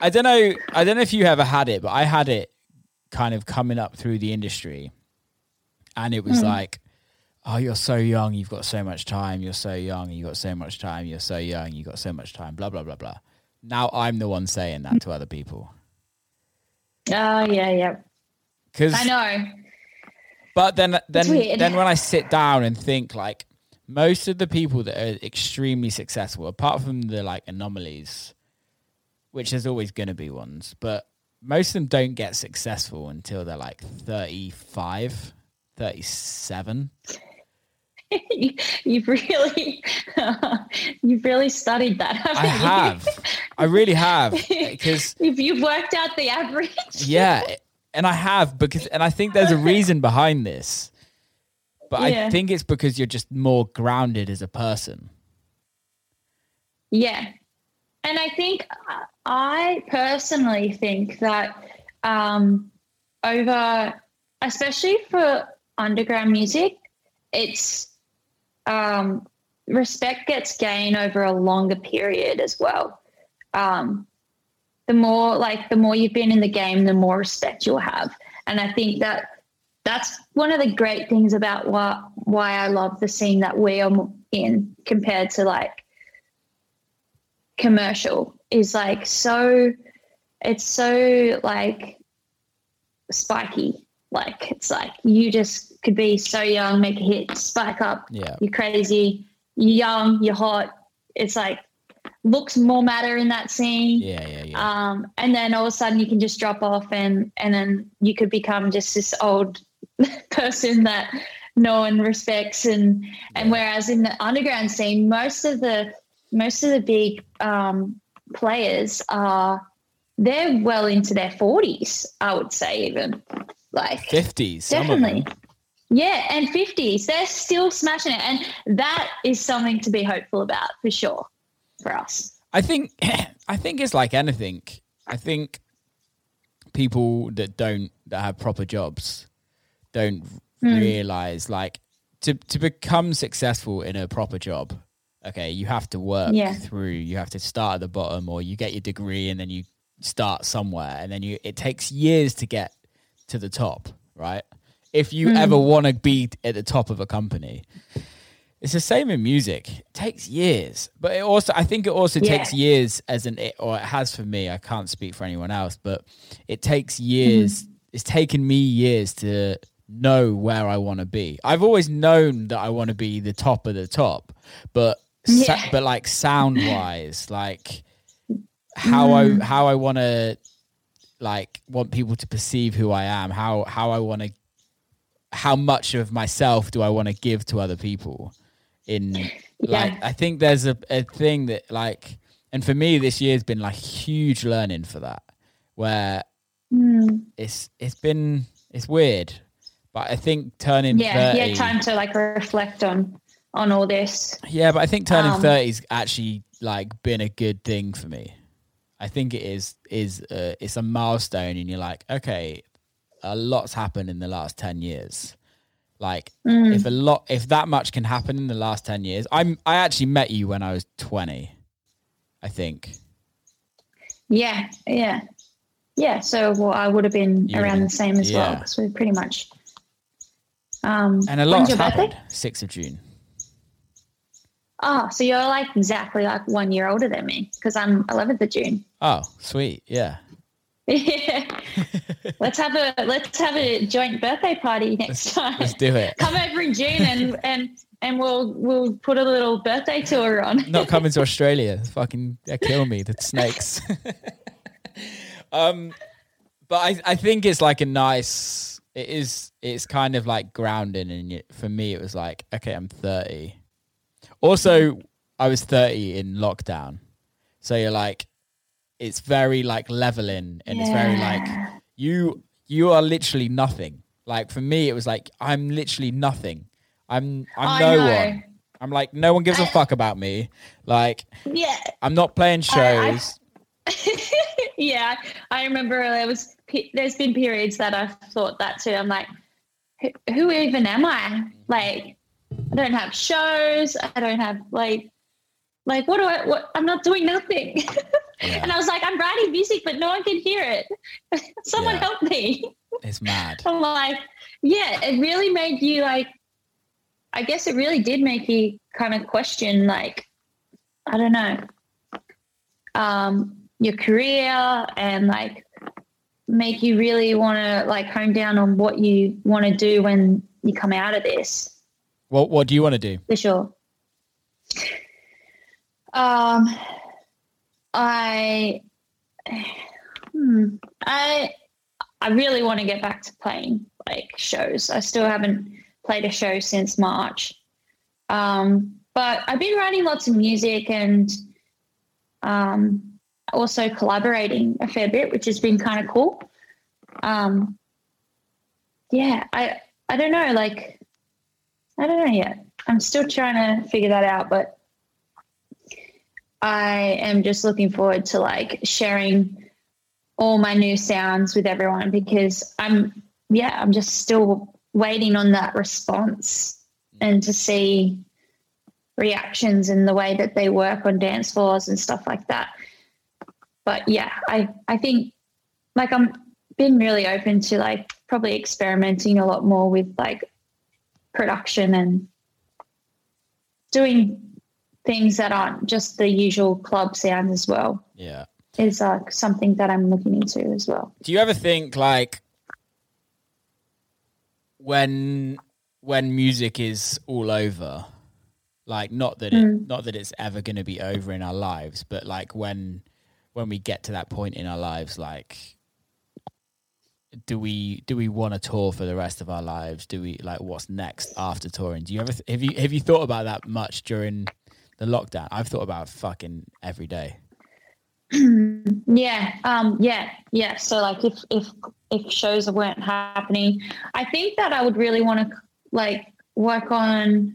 I don't know. I don't know if you ever had it, but I had it kind of coming up through the industry, and it was Hmm. like. Oh, you're so young. You've got so much time. You're so young. you've got so much time. You're so young. you've got so much time. Blah blah blah blah now I'm the one saying that to other people. Oh yeah, yeah. Cause, I know. But then, then, then when I sit down and think, like, most of the people that are extremely successful, apart from the like anomalies, which there's always going to be ones, but most of them don't get successful until they're like 35, 37. You- [LAUGHS] you've really, [LAUGHS] you've really studied that. Haven't I you? have. I really have. [LAUGHS] Because You've, you've worked out the average. yeah and i have because and i think there's a reason behind this but i think it's because you're just more grounded as a person Yeah. And I think I personally think that um, over, especially for underground music, it's um, respect gets gained over a longer period as well. Um, the more like the more you've been in the game, the more respect you'll have, and I think that that's one of the great things about why why I love the scene that we are in compared to like commercial is like so it's so like spiky. Like it's like you just could be so young make a hit spike up. Yeah. you're crazy you're young you're hot. It's like looks more matter in that scene. Yeah, yeah, yeah. um, and then all of a sudden you can just drop off and and then you could become just this old [LAUGHS] person that no one respects. And and whereas in the underground scene most of the most of the big um, players are they're well into their 40s i would say even like 50s. some of them. definitely yeah and 50s they're still smashing it and that is something to be hopeful about for sure for us I think [CLEARS THROAT] I think it's like anything. I think people that don't that have proper jobs don't Hmm. realize like to to become successful in a proper job. Okay, you have to work Yeah. through. You have to start at the bottom, or you get your degree and then you start somewhere, and then you. It takes years to get to the top, right? If you hmm. ever want to be at the top of a company, it's the same in music. It takes years, but it also I think it also Yeah. takes years as an or it has for me. I can't speak for anyone else, but it takes mm-hmm. years. It's taken me years to know where I want to be. I've always known that I want to be the top of the top, but Yeah. but like sound wise, like how I how I want to like want people to perceive who I am, how how I want to how much of myself do I want to give to other people in like Yeah. I think there's a, a thing that like and for me this year's been like huge learning for that where Mm. it's it's been it's weird but I think turning yeah 30 yeah time to like reflect on on all this yeah, but I think turning Um, 30's actually like been a good thing for me. I think it is is uh, it's a milestone, and you're like, okay, a lot's happened in the last ten years. Like, Mm. if a lot, if that much can happen in the last ten years, I'm I actually met you when I was twenty, I think. Yeah, yeah, yeah. So well, I would have been You around the same as well because we're pretty much. Um, And a your happened. Sixth of June. Oh, so you're like exactly like one year older than me because I'm 11th of June. Oh, sweet, yeah. Yeah. [LAUGHS] let's have a let's have a joint birthday party next time. Let's do it. [LAUGHS] Come over in June and and and we'll we'll put a little birthday tour on. [LAUGHS] not coming to Australia. Fucking they kill me. The snakes. um, but I I think it's like a nice. It is. It's kind of like grounding, and for me, it was like okay, I'm 30. Also, I was 30 in lockdown, so you're like, it's very like leveling, and it's very like you you are literally nothing. Like for me, it was like I'm literally nothing. I'm I'm I no know. one. I'm like no one gives a I- fuck about me. Like Yeah. I'm not playing I- I- shows. [LAUGHS] yeah, I remember there was there's been periods that I've thought that too. I'm like, who, who even am I? Like, I don't have shows. I don't have like, like what do I? What I'm not doing nothing. [LAUGHS] Yeah. and I was like, I'm writing music, but no one can hear it. [LAUGHS] Someone Yeah. help me. It's mad. [LAUGHS] I'm like, yeah, it really made you like. I guess it really did make you kind of question, like, I don't know, um, your career and like make you really want to like hone down on what you want to do when you come out of this What What do you want to do? for sure. Um, I, hmm, I, I really want to get back to playing like shows. I still haven't played a show since March. Um, but I've been writing lots of music and um, also collaborating a fair bit, which has been kind of cool. Um, yeah, I I don't know, like I don't know yet. I'm still trying to figure that out, but I am just looking forward to like sharing all my new sounds with everyone because I'm yeah, I'm just still waiting on that response and to see reactions and the way that they work on dance floors and stuff like that. But yeah, I I think like I'm been really open to like probably experimenting a lot more with like production and doing things that aren't just the usual club sounds as well. Yeah. Is uh, something that I'm looking into as well. Do you ever think like when when music is all over, like not that it Mm. not that it's ever going to be over in our lives, but like when when we get to that point in our lives, like do we do we want to tour for the rest of our lives? Do we like what's next after touring? Do you ever have you have you thought about that much during the lockdown? I've thought about fucking every day. [CLEARS THROAT] yeah, um, yeah, yeah. So like if if if shows weren't happening, I think that I would really want to like work on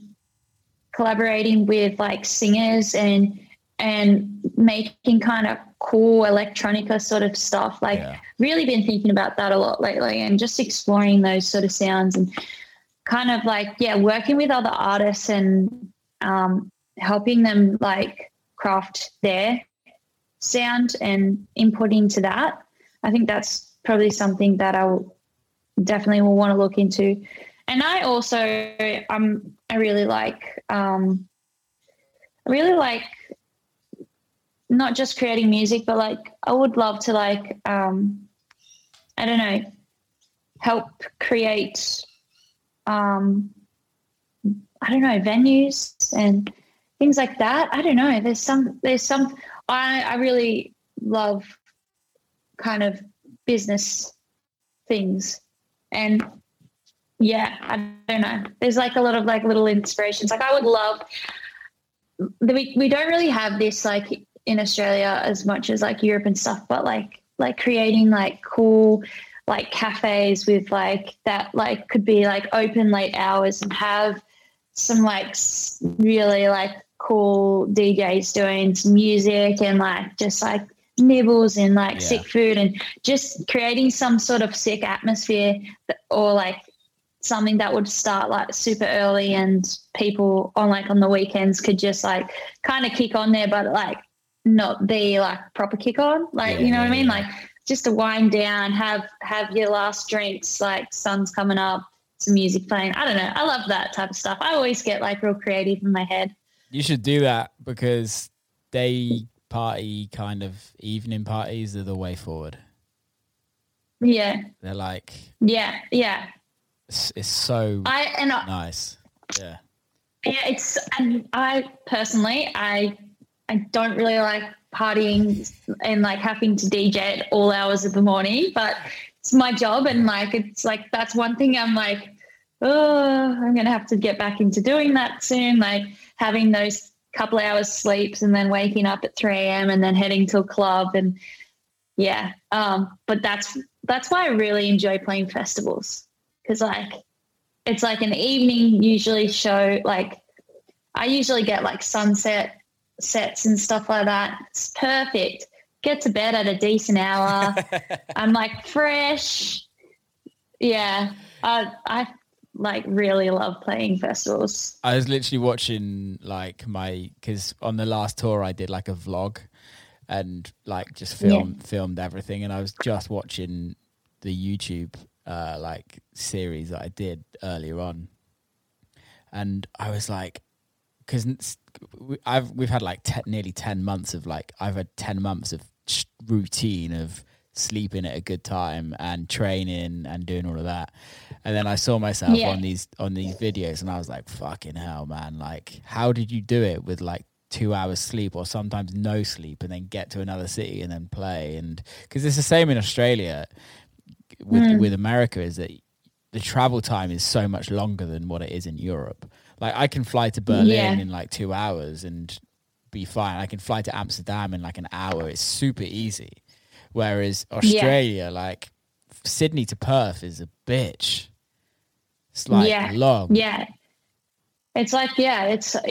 collaborating with like singers and and making kind of cool electronica sort of stuff. Like Yeah. really been thinking about that a lot lately and just exploring those sort of sounds and kind of like yeah working with other artists and um, helping them like craft their sound and input into that i think that's probably something that i will definitely will want to look into and i also i'm i really like um i really like not just creating music but like i would love to like um i don't know help create um i don't know venues and things like that. I don't know. There's some there's some i i really love kind of business things. And yeah i don't know. There's like a lot of like little inspirations. Like i would love we, we don't really have this like in australia as much as like europe and stuff but like like creating like cool like cafes with like that like could be like open late hours and have some like really like cool DJs doing some music and like just like nibbles and like Yeah. sick food and just creating some sort of sick atmosphere that, or like something that would start like super early and people on like on the weekends could just like kind of kick on there but like not be like proper kick on like Yeah, you know what I mean yeah. like just to wind down have have your last drinks like sun's coming up some music playing I don't know I love that type of stuff I always get like real creative in my head You should do that because day party kind of evening parties are the way forward. yeah They're like yeah yeah it's, it's so I and I, nice. Yeah. Yeah, it's and I personally I I don't really like partying and like having to DJ at all hours of the morning, but it's my job and like it's like that's one thing I'm like, oh, I'm gonna have to get back into doing that soon. Like having those couple hours sleeps and then waking up at 3 a.m. and then heading to a club and yeah. Um, but that's that's why I really enjoy playing festivals because like it's like an evening usually show like i usually get like sunset sets and stuff like that. It's perfect. Get to bed at a decent hour. [LAUGHS] I'm like fresh. Yeah. I i like really love playing festivals. I was literally watching like my because on the last tour I did like a vlog and like just Yeah. filmed filmed everything. And I was just watching the YouTube uh like series that I did earlier on. And I was like because I've we've had like te- nearly 10 months of like I've had 10 months of routine of sleeping at a good time and training and doing all of that and then I saw myself Yeah. on these on these videos and I was like fucking hell man like how did you do it with like two hours sleep or sometimes no sleep and then get to another city and then play and because it's the same in Australia with Mm. with America is that the travel time is so much longer than what it is in Europe. Like I can fly to Berlin Yeah. in like two hours and be fine. I can fly to Amsterdam in like an hour. It's super easy. Whereas Australia, like Sydney to Perth, is a bitch. It's like Yeah. long. yeah it's like yeah it's uh,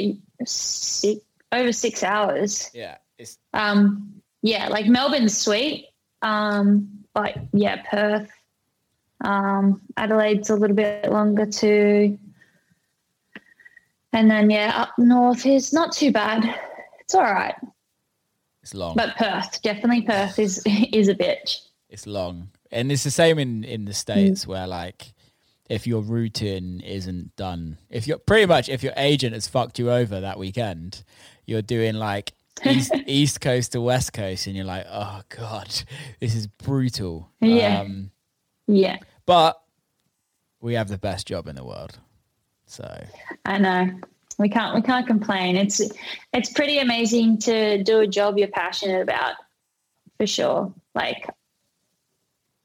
six, over six hours Yeah. It's um yeah like melbourne's sweet Um, but yeah, Perth. Um, Adelaide's a little bit longer too. And then yeah, up north is not too bad. It's all right. It's long. But Perth, definitely Perth is [LAUGHS] is a bitch. it's long, and it's the same in in the states where like if your routing isn't done, if you're pretty much if your agent has fucked you over that weekend, you're doing like [LAUGHS] east, east coast to west coast, and you're like, oh god, this is brutal. Yeah. Um, Yeah, but we have the best job in the world, so I know. We can't we can't complain. It's it's pretty amazing to do a job you're passionate about, for sure. Like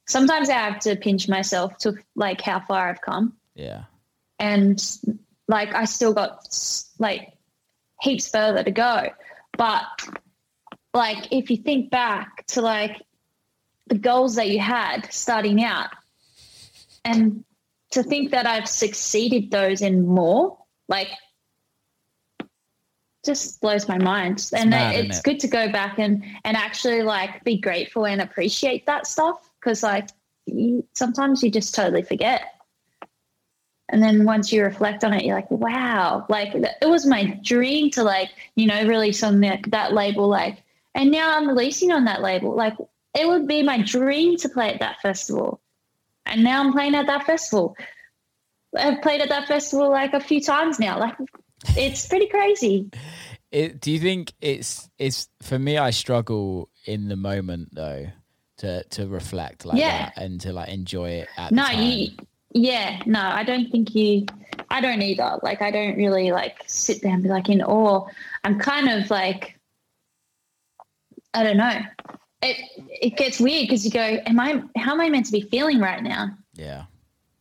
sometimes I have to pinch myself to like how far I've come. yeah, and like I still got like heaps further to go. But like if you think back to like the goals that you had starting out, and to think that I've succeeded those and more, like just blows my mind. and mad, it's it? good to go back and and actually like be grateful and appreciate that stuff because like you, sometimes you just totally forget. And then once you reflect on it, you're like, wow, like it was my dream to like, you know, release on that, that label. Like, and now I'm releasing on that label. Like, it would be my dream to play at that festival. And now I'm playing at that festival. I've played at that festival like a few times now. Like, it's pretty crazy. It, do you think it's it's for me? I struggle in the moment though to to reflect like Yeah. that and to like enjoy it. At No, you, yeah, no, I don't think you, I don't either. Like, I don't really like sit there and be like in awe. I'm kind of like, I don't know. It it gets weird because you go, am I? How am I meant to be feeling right now? yeah.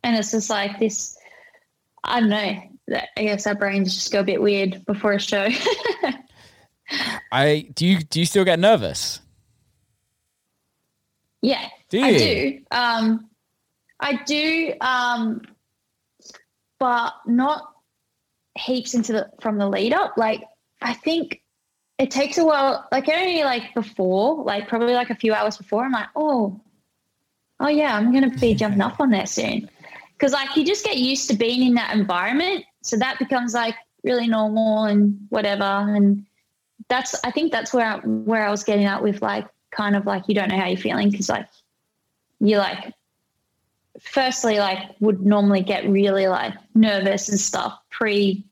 And it's just like this. I don't know. I guess our brains just go a bit weird before a show. [LAUGHS] I do you do you still get nervous? Yeah, Do I do. Um, I do, um, but not heaps into the from the lead up. Like I think it takes a while. Like only like before, like probably like a few hours before. I'm like, oh, oh yeah, I'm gonna be jumping up on that soon. Because like you just get used to being in that environment, so that becomes like really normal and whatever. And that's I think that's where I, where I was getting at with like kind of like you don't know how you're feeling because like you like firstly like would normally get really like nervous and stuff pre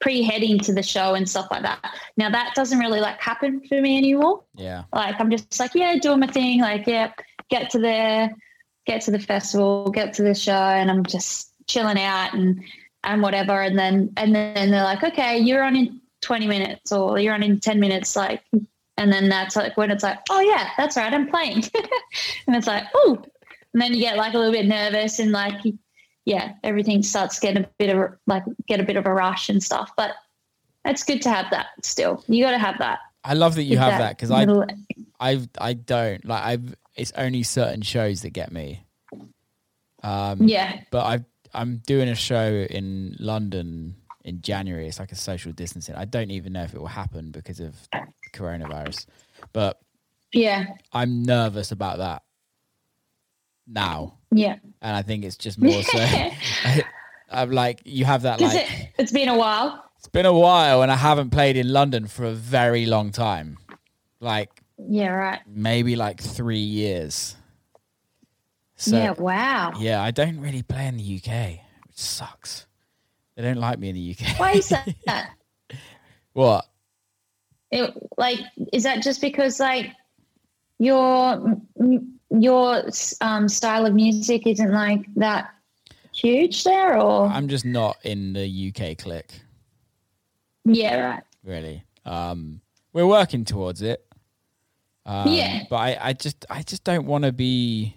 pre heading to the show and stuff like that. Now that doesn't really like happen for me anymore. Yeah. Like I'm just like yeah, doing my thing. Like yeah, get to there, get to the festival, get to the show, and I'm just chilling out and and whatever. And then and then they're like, okay, you're on in 20 minutes or you're on in 10 minutes, like. And then that's like when it's like, oh yeah, that's right, I'm playing, [LAUGHS] and it's like, oh, and then you get like a little bit nervous and like, yeah, everything starts getting a bit of like get a bit of a rush and stuff. But it's good to have that still. You got to have that. I love that you have that because I I I don't like I've it's only certain shows that get me. Um, yeah, but I I'm doing a show in London in January. It's like a social distancing. I don't even know if it will happen because of coronavirus, but yeah, I'm nervous about that now, yeah. and I think it's just more so. [LAUGHS] [LAUGHS] I'm like you have that like it, it's been a while. it's been a while, and I haven't played in London for a very long time, like Yeah, right. maybe like three years. So yeah, wow. Yeah, I don't really play in the UK, which sucks. They don't like me in the UK. Why is that? [LAUGHS] what? It, like, is that just because like your your um, style of music isn't like that huge there, or I'm just not in the UK click. yeah, right. really. Um, we're working towards it. Um, Yeah. But I, I just, I just don't want to be.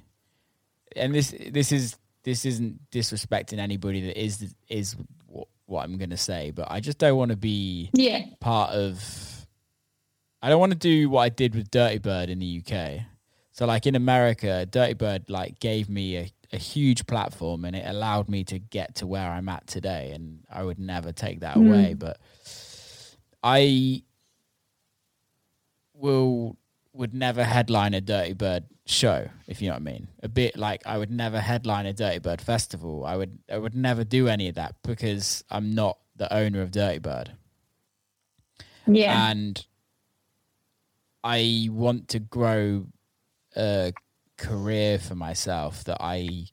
And this, this is, this isn't disrespecting anybody that is, is what, what I'm gonna say. But I just don't want to be Yeah, part of I don't want to do what I did with Dirtybird in the UK. So like in America, Dirtybird like gave me a, a huge platform and it allowed me to get to where I'm at today and I would never take that hmm. away. But I will would never headline a Dirtybird show, if you know what I mean. A bit like I would never headline a Dirtybird festival. I would I would never do any of that because I'm not the owner of Dirtybird. Yeah. And I want to grow a career for myself that I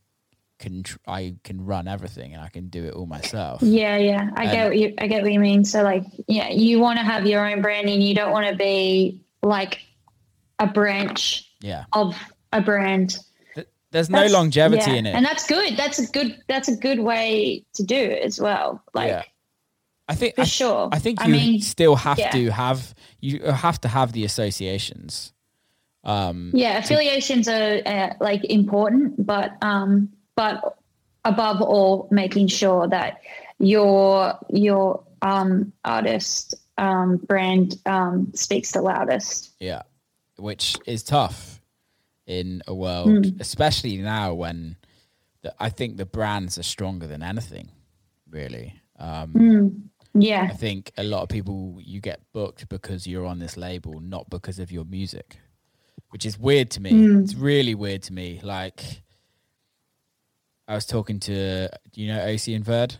can tr- I can run everything and I can do it all myself. Yeah, yeah. I And- get what you I get what you mean. So like yeah, you want to have your own branding. You don't want to be like a branch Yeah. of a brand. Th- There's no longevity yeah. in it. And that's good. That's a good that's a good way to do it as well. Like Yeah. I think for I, sure. I think I you mean, still have yeah. to have you have to have the associations. Um yeah, affiliations are uh, like important, but um but above all making sure that your your um artist um brand um speaks the loudest. Yeah, which is tough in a world, Mm. especially now when the, I think the brands are stronger than anything, really. Um, Mm. Yeah. I think a lot of people you get booked because you're on this label, not because of your music, which is weird to me. Mm. It's really weird to me. Like, I was talking to, do you know OC and Verde?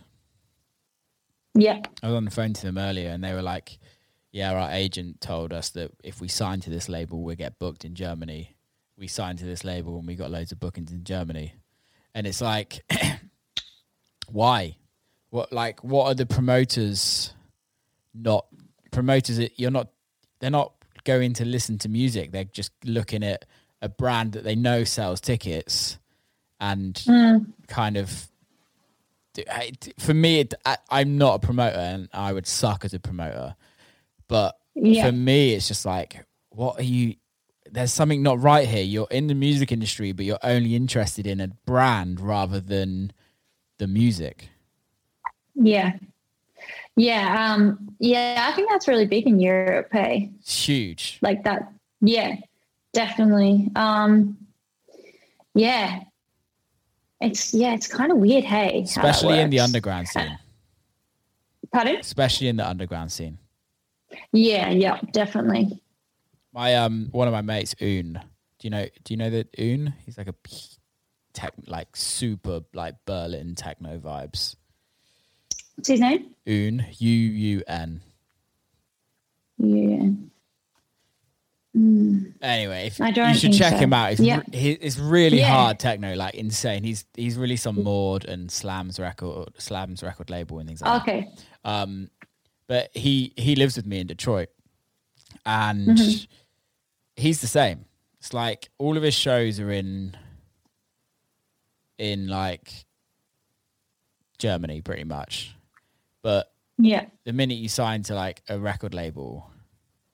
Yeah. I was on the phone to them earlier and they were like, Yeah, our agent told us that if we sign to this label, we'll get booked in Germany. We signed to this label and we got loads of bookings in Germany. And it's like, [COUGHS] why? What, like, what are the promoters not promoters? You're not, they're not going to listen to music. They're just looking at a brand that they know sells tickets and Mm. kind of do- I- t- for me it, I, i'm not a promoter and i would suck as a promoter but Yeah. for me it's just like what are you there's something not right here you're in the music industry but you're only interested in a brand rather than the music Yeah. Yeah. Um, yeah, I think that's really big in Europe, hey. it's huge Like that. Yeah, definitely. Um, yeah. It's yeah, it's kind of weird, hey. especially in the underground [LAUGHS] scene Pardon? especially in the underground scene Yeah, yeah, definitely. my um one of my mates un do you know do you know that un he's like a tech like super like berlin techno vibes What's his name? Un, U U N. Yeah. Mm, Anyway, if, I don't you should check so. him out. It's, Yeah. re- it's really Yeah. hard techno, like insane. He's he's released on Maud and Slam's record, Slam's record label and things like okay. that. Okay. Um, but he he lives with me in Detroit, and Mhm. he's the same. It's like all of his shows are in in like Germany, pretty much. But Yeah. the minute you sign to like a record label,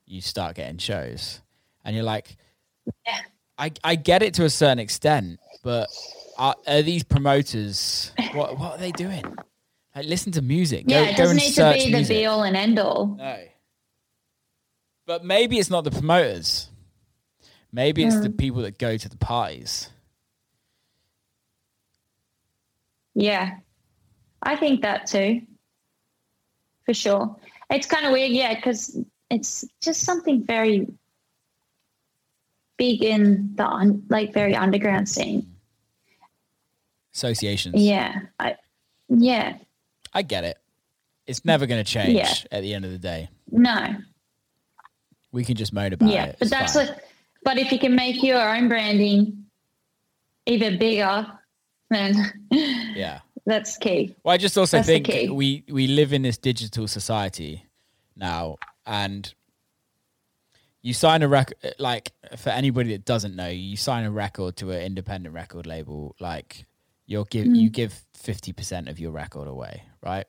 you start getting shows, and you're like, Yeah. I I get it to a certain extent, but are, are these promoters [LAUGHS] what what are they doing? Like, listen to music. Yeah, go, it doesn't need to be the be all and end all. No, but maybe it's not the promoters. Maybe it's the Mm. people that go to the parties. Yeah. I think that too. For sure. It's kind of weird, yeah, because it's just something very big in the un- like very underground scene. Associations. Yeah. I yeah. I get it. It's never going to change Yeah. at the end of the day. No. We can just moan about yeah. it. Yeah, but that's fine. what but if you can make your own branding even bigger, then yeah. That's key. Well, I just also That's think we we live in this digital society now, and you sign a record. Like for anybody that doesn't know, you sign a record to an independent record label. Like you'll give Mm. you give fifty percent of your record away, right?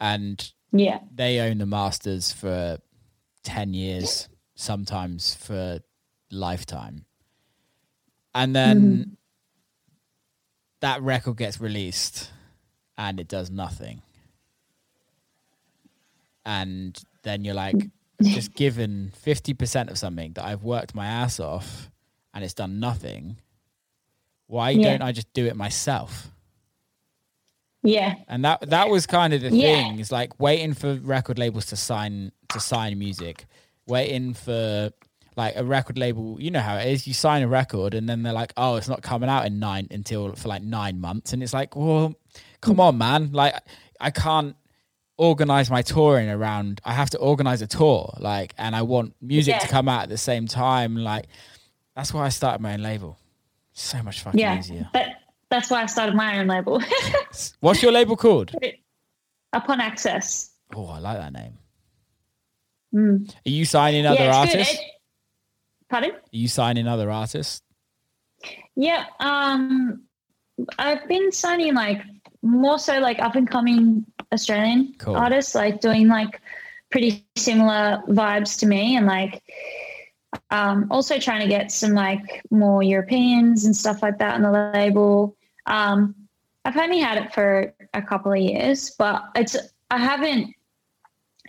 And Yeah. they own the masters for ten years, sometimes for lifetime, and then Mm-hmm. that record gets released and it does nothing. And then you're like, [LAUGHS] just given 50% of something that I've worked my ass off and it's done nothing, why Yeah. don't I just do it myself? Yeah. And that that was kind of the Yeah. thing. Is like waiting for record labels to sign to sign music, waiting for like a record label, you know how it is. You sign a record and then they're like, "Oh, it's not coming out in nine until for like nine months," and it's like, "Well, come on, man! Like, I can't organize my touring around. I have to organize a tour, like, and I want music Yeah. to come out at the same time. Like, that's why I started my own label. So much fucking Yeah, easier. but that's why I started my own label, [LAUGHS] What's your label called? [LAUGHS] Upon Access. Oh, I like that name. Mm. Are you signing other yeah, artists? It- pardon? Are you signing other artists? Yeah, um, I've been signing like more so like up and coming Australian Cool. artists, like doing like pretty similar vibes to me, and like um, also trying to get some like more Europeans and stuff like that on the label. Um, I've only had it for a couple of years, but it's I haven't.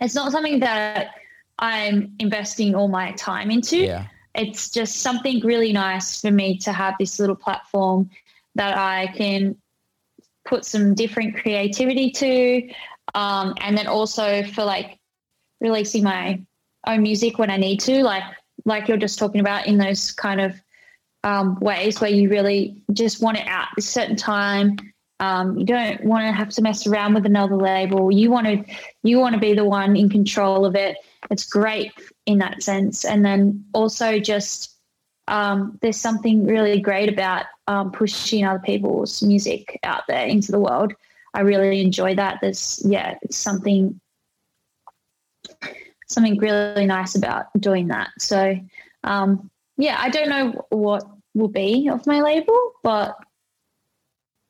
It's not something that I'm investing all my time into Yeah. it's just something really nice for me to have this little platform that I can put some different creativity to. Um, and then also for like releasing my own music when I need to, like like you're just talking about in those kind of um, ways where you really just want it out at a certain time. Um, you don't want to have to mess around with another label. You want to you want to be the one in control of it. It's great in that sense. And then also just um, there's something really great about um, pushing other people's music out there into the world. I really enjoy that. There's yeah, something something really nice about doing that. So um, yeah, I don't know what will be of my label, but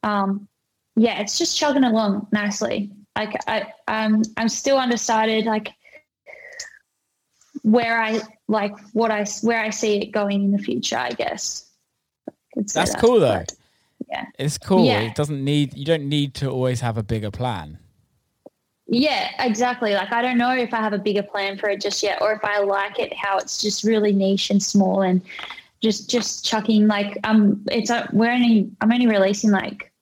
um, yeah, it's just chugging along nicely. Like I, um, I'm still undecided. Like where I like what I where I see it going in the future. I guess. Say That's that, cool, though. Yeah. It's cool. Yeah. It doesn't need you don't need to always have a bigger plan. Yeah, exactly. Like I don't know if I have a bigger plan for it just yet, or if I like it how it's just really niche and small and just just chucking like um it's uh, we're only I'm only releasing like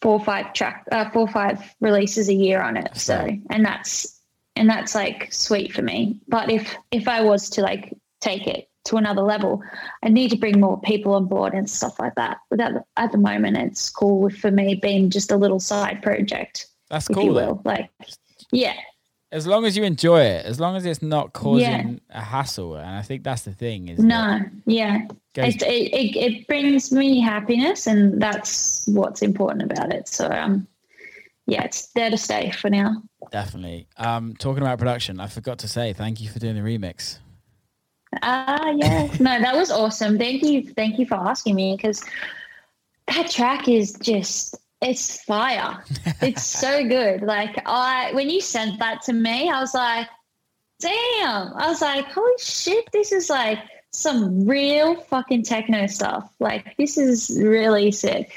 four or five track uh, four or five releases a year on it. So and that's and that's like sweet for me. But if if I was to like take it to another level, I need to bring more people on board and stuff like that. But at, at the moment, it's cool for me being just a little side project That's if cool. though. will. Like, yeah, As long as you enjoy it, as long as it's not causing a hassle, and I think that's the thing. Is no, yeah. goes- It, it, it, it brings me happiness, and that's what's important about it. So, um, yeah, it's there to stay for now. definitely. Um, talking about production, I forgot to say thank you for doing the remix. Ah, yeah. [LAUGHS] no, that was awesome. Thank you, thank you for asking me because that track is just it's fire. [LAUGHS] It's so good. Like I when you sent that to me, I was like, damn. I was like, holy shit, this is like some real fucking techno stuff. Like this is really sick.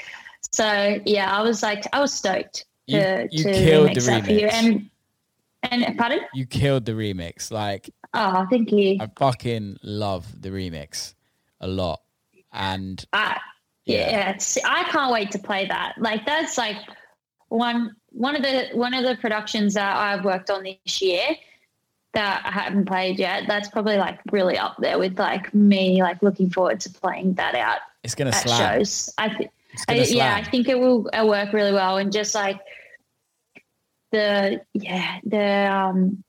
So yeah, I was like, I was stoked to, you to killed the remix for you. And and pardon? You killed the remix. Like Oh, thank you. I fucking love the remix a lot, and I, Yeah. yeah, it's, I can't wait to play that. Like that's like one one of the one of the productions that I've worked on this year that I haven't played yet. That's probably like really up there with like me like looking forward to playing that out it's gonna at slam. shows. I I, yeah, I think it will uh, work really well and just like the yeah the um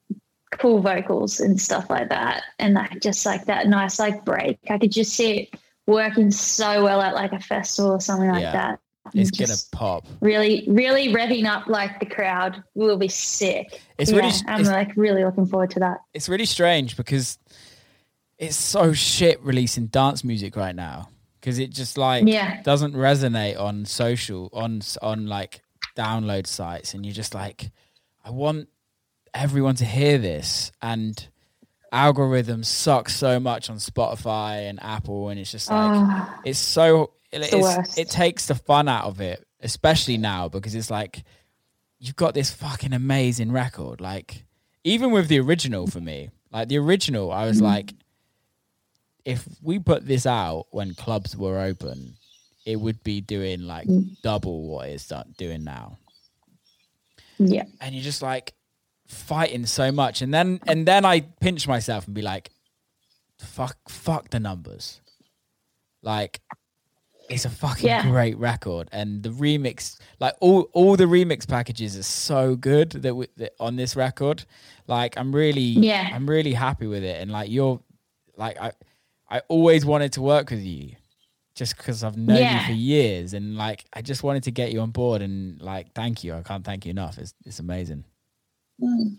cool vocals and stuff like that and like just like that nice like break. I could just see it working so well at like a festival or something like Yeah. that. It's gonna pop. really really revving up like the crowd will be sick. It's yeah, really I'm it's, like really looking forward to that. it's really strange because it's so shit releasing dance music right now because it just like Yeah. doesn't resonate on social on on like download sites. And you're just like I want everyone to hear this. And algorithms suck so much on Spotify and Apple and it's just like Oh, it's so it, the it's- it takes the fun out of it especially now because it's like you've got this fucking amazing record. Like even with the original for me like the original i Mm-hmm. was like if we put this out when clubs were open it would be doing like Mm. double what it's doing now yeah. and you're just like fighting so much and then and then i pinch myself and be like fuck fuck the numbers. Like it's a fucking Yeah. great record, and the remix, like all all the remix packages, are so good that, we, that on this record. Like I'm really, Yeah. I'm really happy with it, and like you're, like I, I always wanted to work with you, just because I've known you for years, and like I just wanted to get you on board, and like thank you, I can't thank you enough. It's it's amazing. Mm,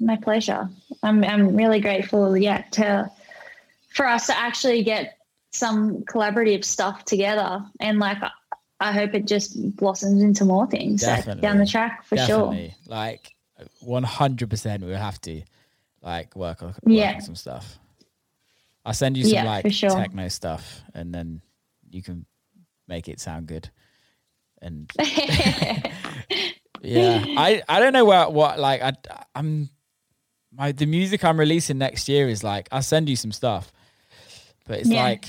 My pleasure. I'm I'm really grateful. Yeah, to for us to actually get some collaborative stuff together, and like I- hope it just blossoms into more things like, down the track for sure. Like one hundred percent we'll have to like work on Yeah. on some stuff. I'll send you some Yeah, like sure. techno stuff and then you can make it sound good. And [LAUGHS] yeah. I, I don't know what what like I I'm my the music I'm releasing next year is like I'll send you some stuff. But it's Yeah. like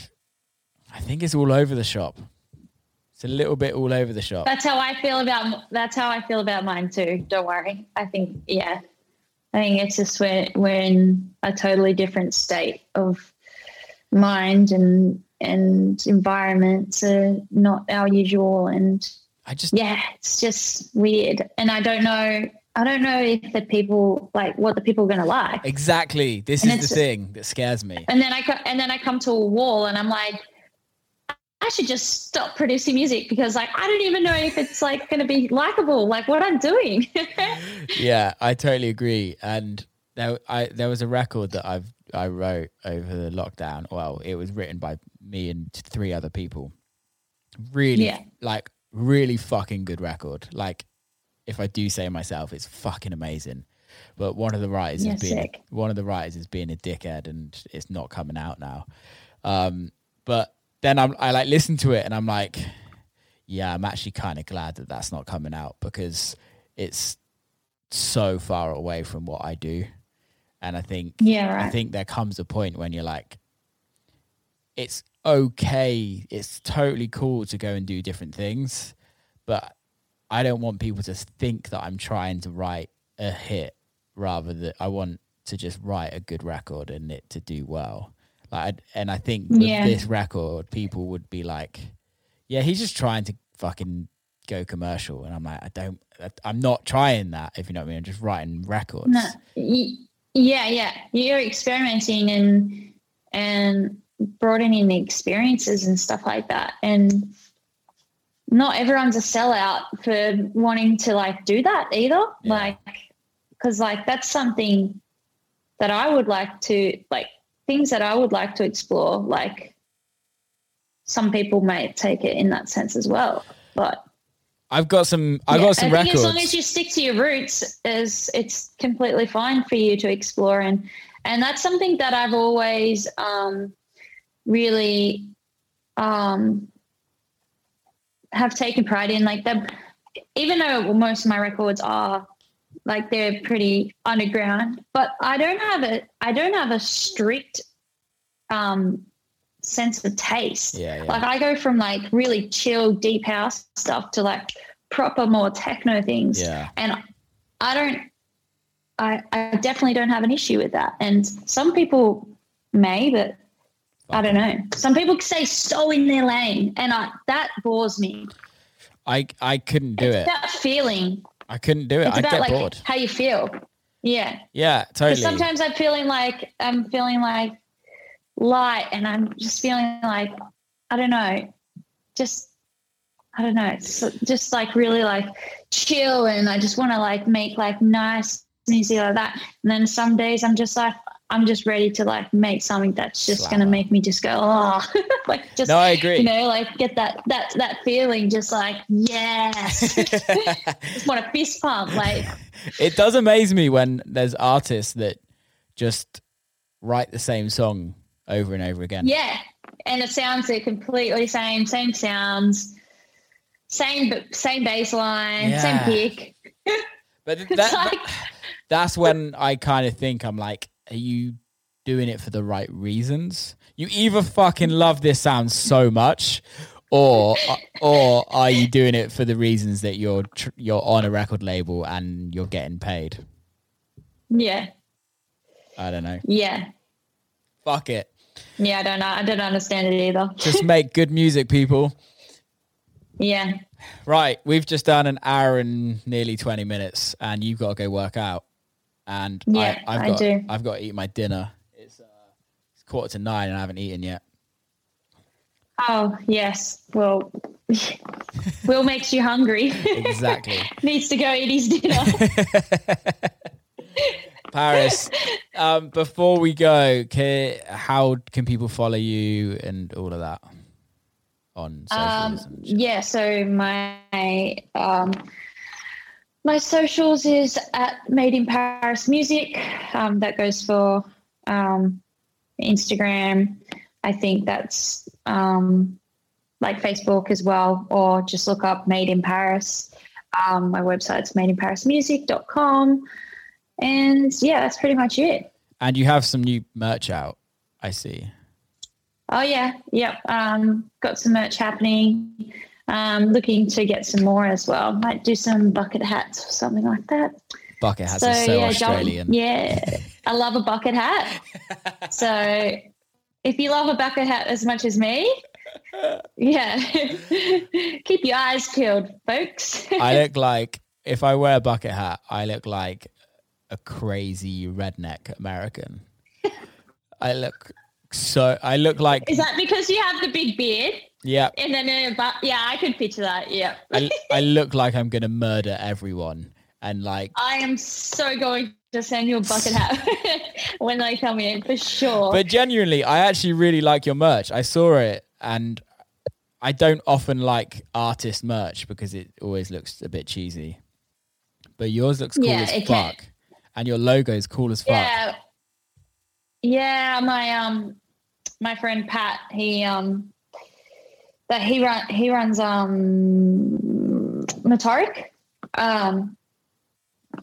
I think it's all over the shop. It's a little bit all over the shop. that's how I feel about that's how I feel about mine too. Don't worry. I think yeah. I think it's just we're we're in a totally different state of mind and and environment are not our usual and I just yeah, it's just weird. And I don't know I don't know if the people like what the people are gonna like. Exactly. This And is the thing that scares me. And then I co- and then I come to a wall and I'm like I should just stop producing music because like I don't even know if it's like going to be likable like what I'm doing. [LAUGHS] yeah, I totally agree. And there, I there was a record that I've I wrote over the lockdown. Well, it was written by me and three other people. Really, Yeah. like really fucking good record. Like, if I do say myself, it's fucking amazing. But one of the writers Yeah, is being sick. one of the writers is being a dickhead, and it's not coming out now. Um, but then I'm I like listen to it, and I'm like, yeah, I'm actually kind of glad that that's not coming out because it's so far away from what I do. And I think Yeah, I think there comes a point when you're like it's okay, it's totally cool to go and do different things, but I don't want people to think that I'm trying to write a hit rather than I want to just write a good record and it to do well. Like I'd- and I think with Yeah. this record people would be like yeah, he's just trying to fucking go commercial and I'm like I don't I'm not trying that if you know what I mean. I'm just writing records. No, yeah, yeah. You're experimenting and and broadening the experiences and stuff like that. And not everyone's a sellout for wanting to like do that either. Yeah. Like, because like that's something that I would like to like things that I would like to explore. Like, some people may take it in that sense as well, but I've got some I yeah, got some I think records. as long as you stick to your roots, is it's completely fine for you to explore and and that's something that I've always um, really um, have taken pride in. Like that, even though most of my records are like they're pretty underground, but I don't have a I don't have a strict um, sense of taste. Yeah, yeah. Like I go from like really chill deep house stuff to like proper more techno things. yeah. And I don't I I definitely don't have an issue with that. And some people may, but I don't know. Some people say so in their lane and I that bores me. I I couldn't do it's it. that feeling. I couldn't do it. It's I'd about get like bored. how you feel. Yeah. Yeah, totally. sometimes I'm feeling like I'm feeling like light, and I'm just feeling like I don't know, just I don't know, it's just like really like chill, and I just want to like make like nice music like that. And then some days I'm just like I'm just ready to like make something that's just gonna make me just go oh, [LAUGHS] like just no, I agree. you know like get that that that feeling, just like yes, [LAUGHS] [LAUGHS] just want to fist pump like. it does amaze me when there's artists that just write the same song over and over again. Yeah, and it sounds the completely same, same sounds, same same bass line, Yeah. same pick. [LAUGHS] But [LAUGHS] that, like- that's when I kind of think I'm like, are you doing it for the right reasons? You either fucking love this sound so much, or uh, or are you doing it for the reasons that you're tr- you're on a record label and you're getting paid? Yeah, I don't know. yeah, Fuck it. Yeah, I don't know. I don't understand it either. Just [LAUGHS] make good music, people. Yeah. Right, we've just done an hour and nearly twenty minutes, and you've got to go work out. And Yeah, I, I've I got, do. I've got to eat my dinner. It's, uh, it's quarter to nine, and I haven't eaten yet. Oh yes. Well, [LAUGHS] Will makes you hungry. Exactly. [LAUGHS] Needs to go eat his dinner. Paris. Um, before we go, can, how can people follow you and all of that on Um, socials? shit? yeah, so my um, my socials is at Made in Paris Music. Um, that goes for um, Instagram. I think that's um, like Facebook as well, or just look up Made in Paris. Um, my website's madeinparismusic.com. And yeah, that's pretty much it. And you have some new merch out. I see. Oh yeah, yep. Um, got some merch happening. Um, looking to get some more as well. Might do some bucket hats or something like that. Bucket hats are so yeah, jump- Australian. yeah, I love a bucket hat. [LAUGHS] so if you love a bucket hat as much as me, yeah, [LAUGHS] keep your eyes peeled, folks. I [LAUGHS] look like if I wear a bucket hat, I look like a crazy redneck American. I look so. I look like Is that because you have the big beard yeah. and then a bu- yeah, I could picture that. Yeah. I, I look like I'm gonna murder everyone and like. I am so going to send you a bucket hat [LAUGHS] when they come in for sure. But genuinely, I actually really like your merch. I saw it and I don't often like artist merch because it always looks a bit cheesy. But yours looks cool Yeah, as can. And your logo is cool as fuck. yeah, yeah. My um, my friend Pat, he um, that he run he runs um, Motoric, um,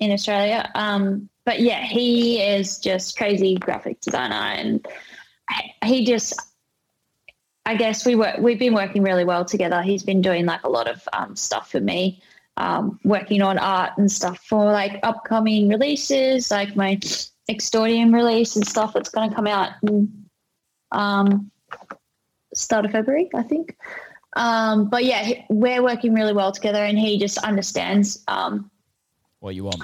in Australia. Um, but yeah, he is just crazy graphic designer, and he just. I guess we work. We've been working really well together. He's been doing like a lot of um, stuff for me, um, working on art and stuff for like upcoming releases, like my Extordium release and stuff that's going to come out in um, start of February, I think. Um, but yeah, we're working really well together, and he just understands um, What you want.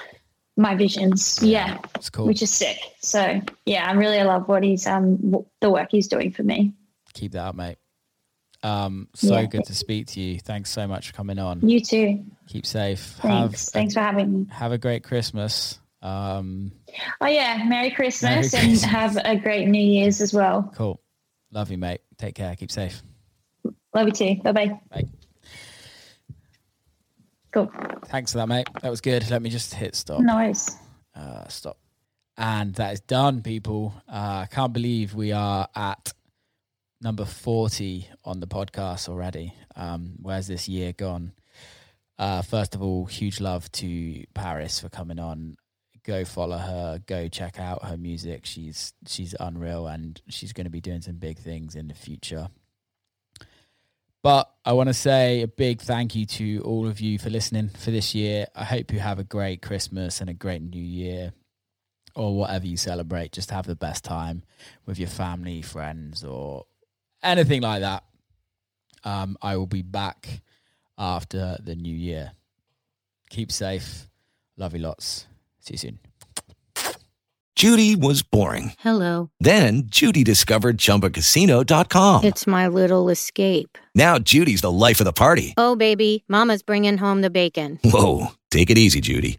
my visions. Yeah, It's cool. which is sick. So yeah, I really love what he's um w- the work he's doing for me. Keep that up, mate. Um, so Yeah. good to speak to you. Thanks so much for coming on. You too. Keep safe. Thanks. Have Thanks for having me. Have a great Christmas. Um, Oh yeah, Merry Christmas, Merry and have a great New Year's as well. cool. Love you, mate. Take care. Keep safe. Love you too. Bye bye. Bye. Cool. Thanks for that, mate. That was good. Let me just hit stop. No worries. uh, stop. And that is done, people. Uh, I can't believe we are at number 40 on the podcast already. Um, where's this year gone? Uh, first of all, huge love to Paris for coming on. Go follow her. Go check out her music. She's she's unreal, and she's going to be doing some big things in the future. But I want to say a big thank you to all of you for listening for this year. I hope you have a great Christmas and a great New Year, or whatever you celebrate. Just have the best time with your family, friends, or anything like that. Um, I will be back after the new year. Keep safe. Love you lots. See you soon. Judy was boring. Hello. Then Judy discovered ChumbaCasino.com. It's my little escape. Now Judy's the life of the party. Oh, baby, Mama's bringing home the bacon. Whoa, take it easy, Judy.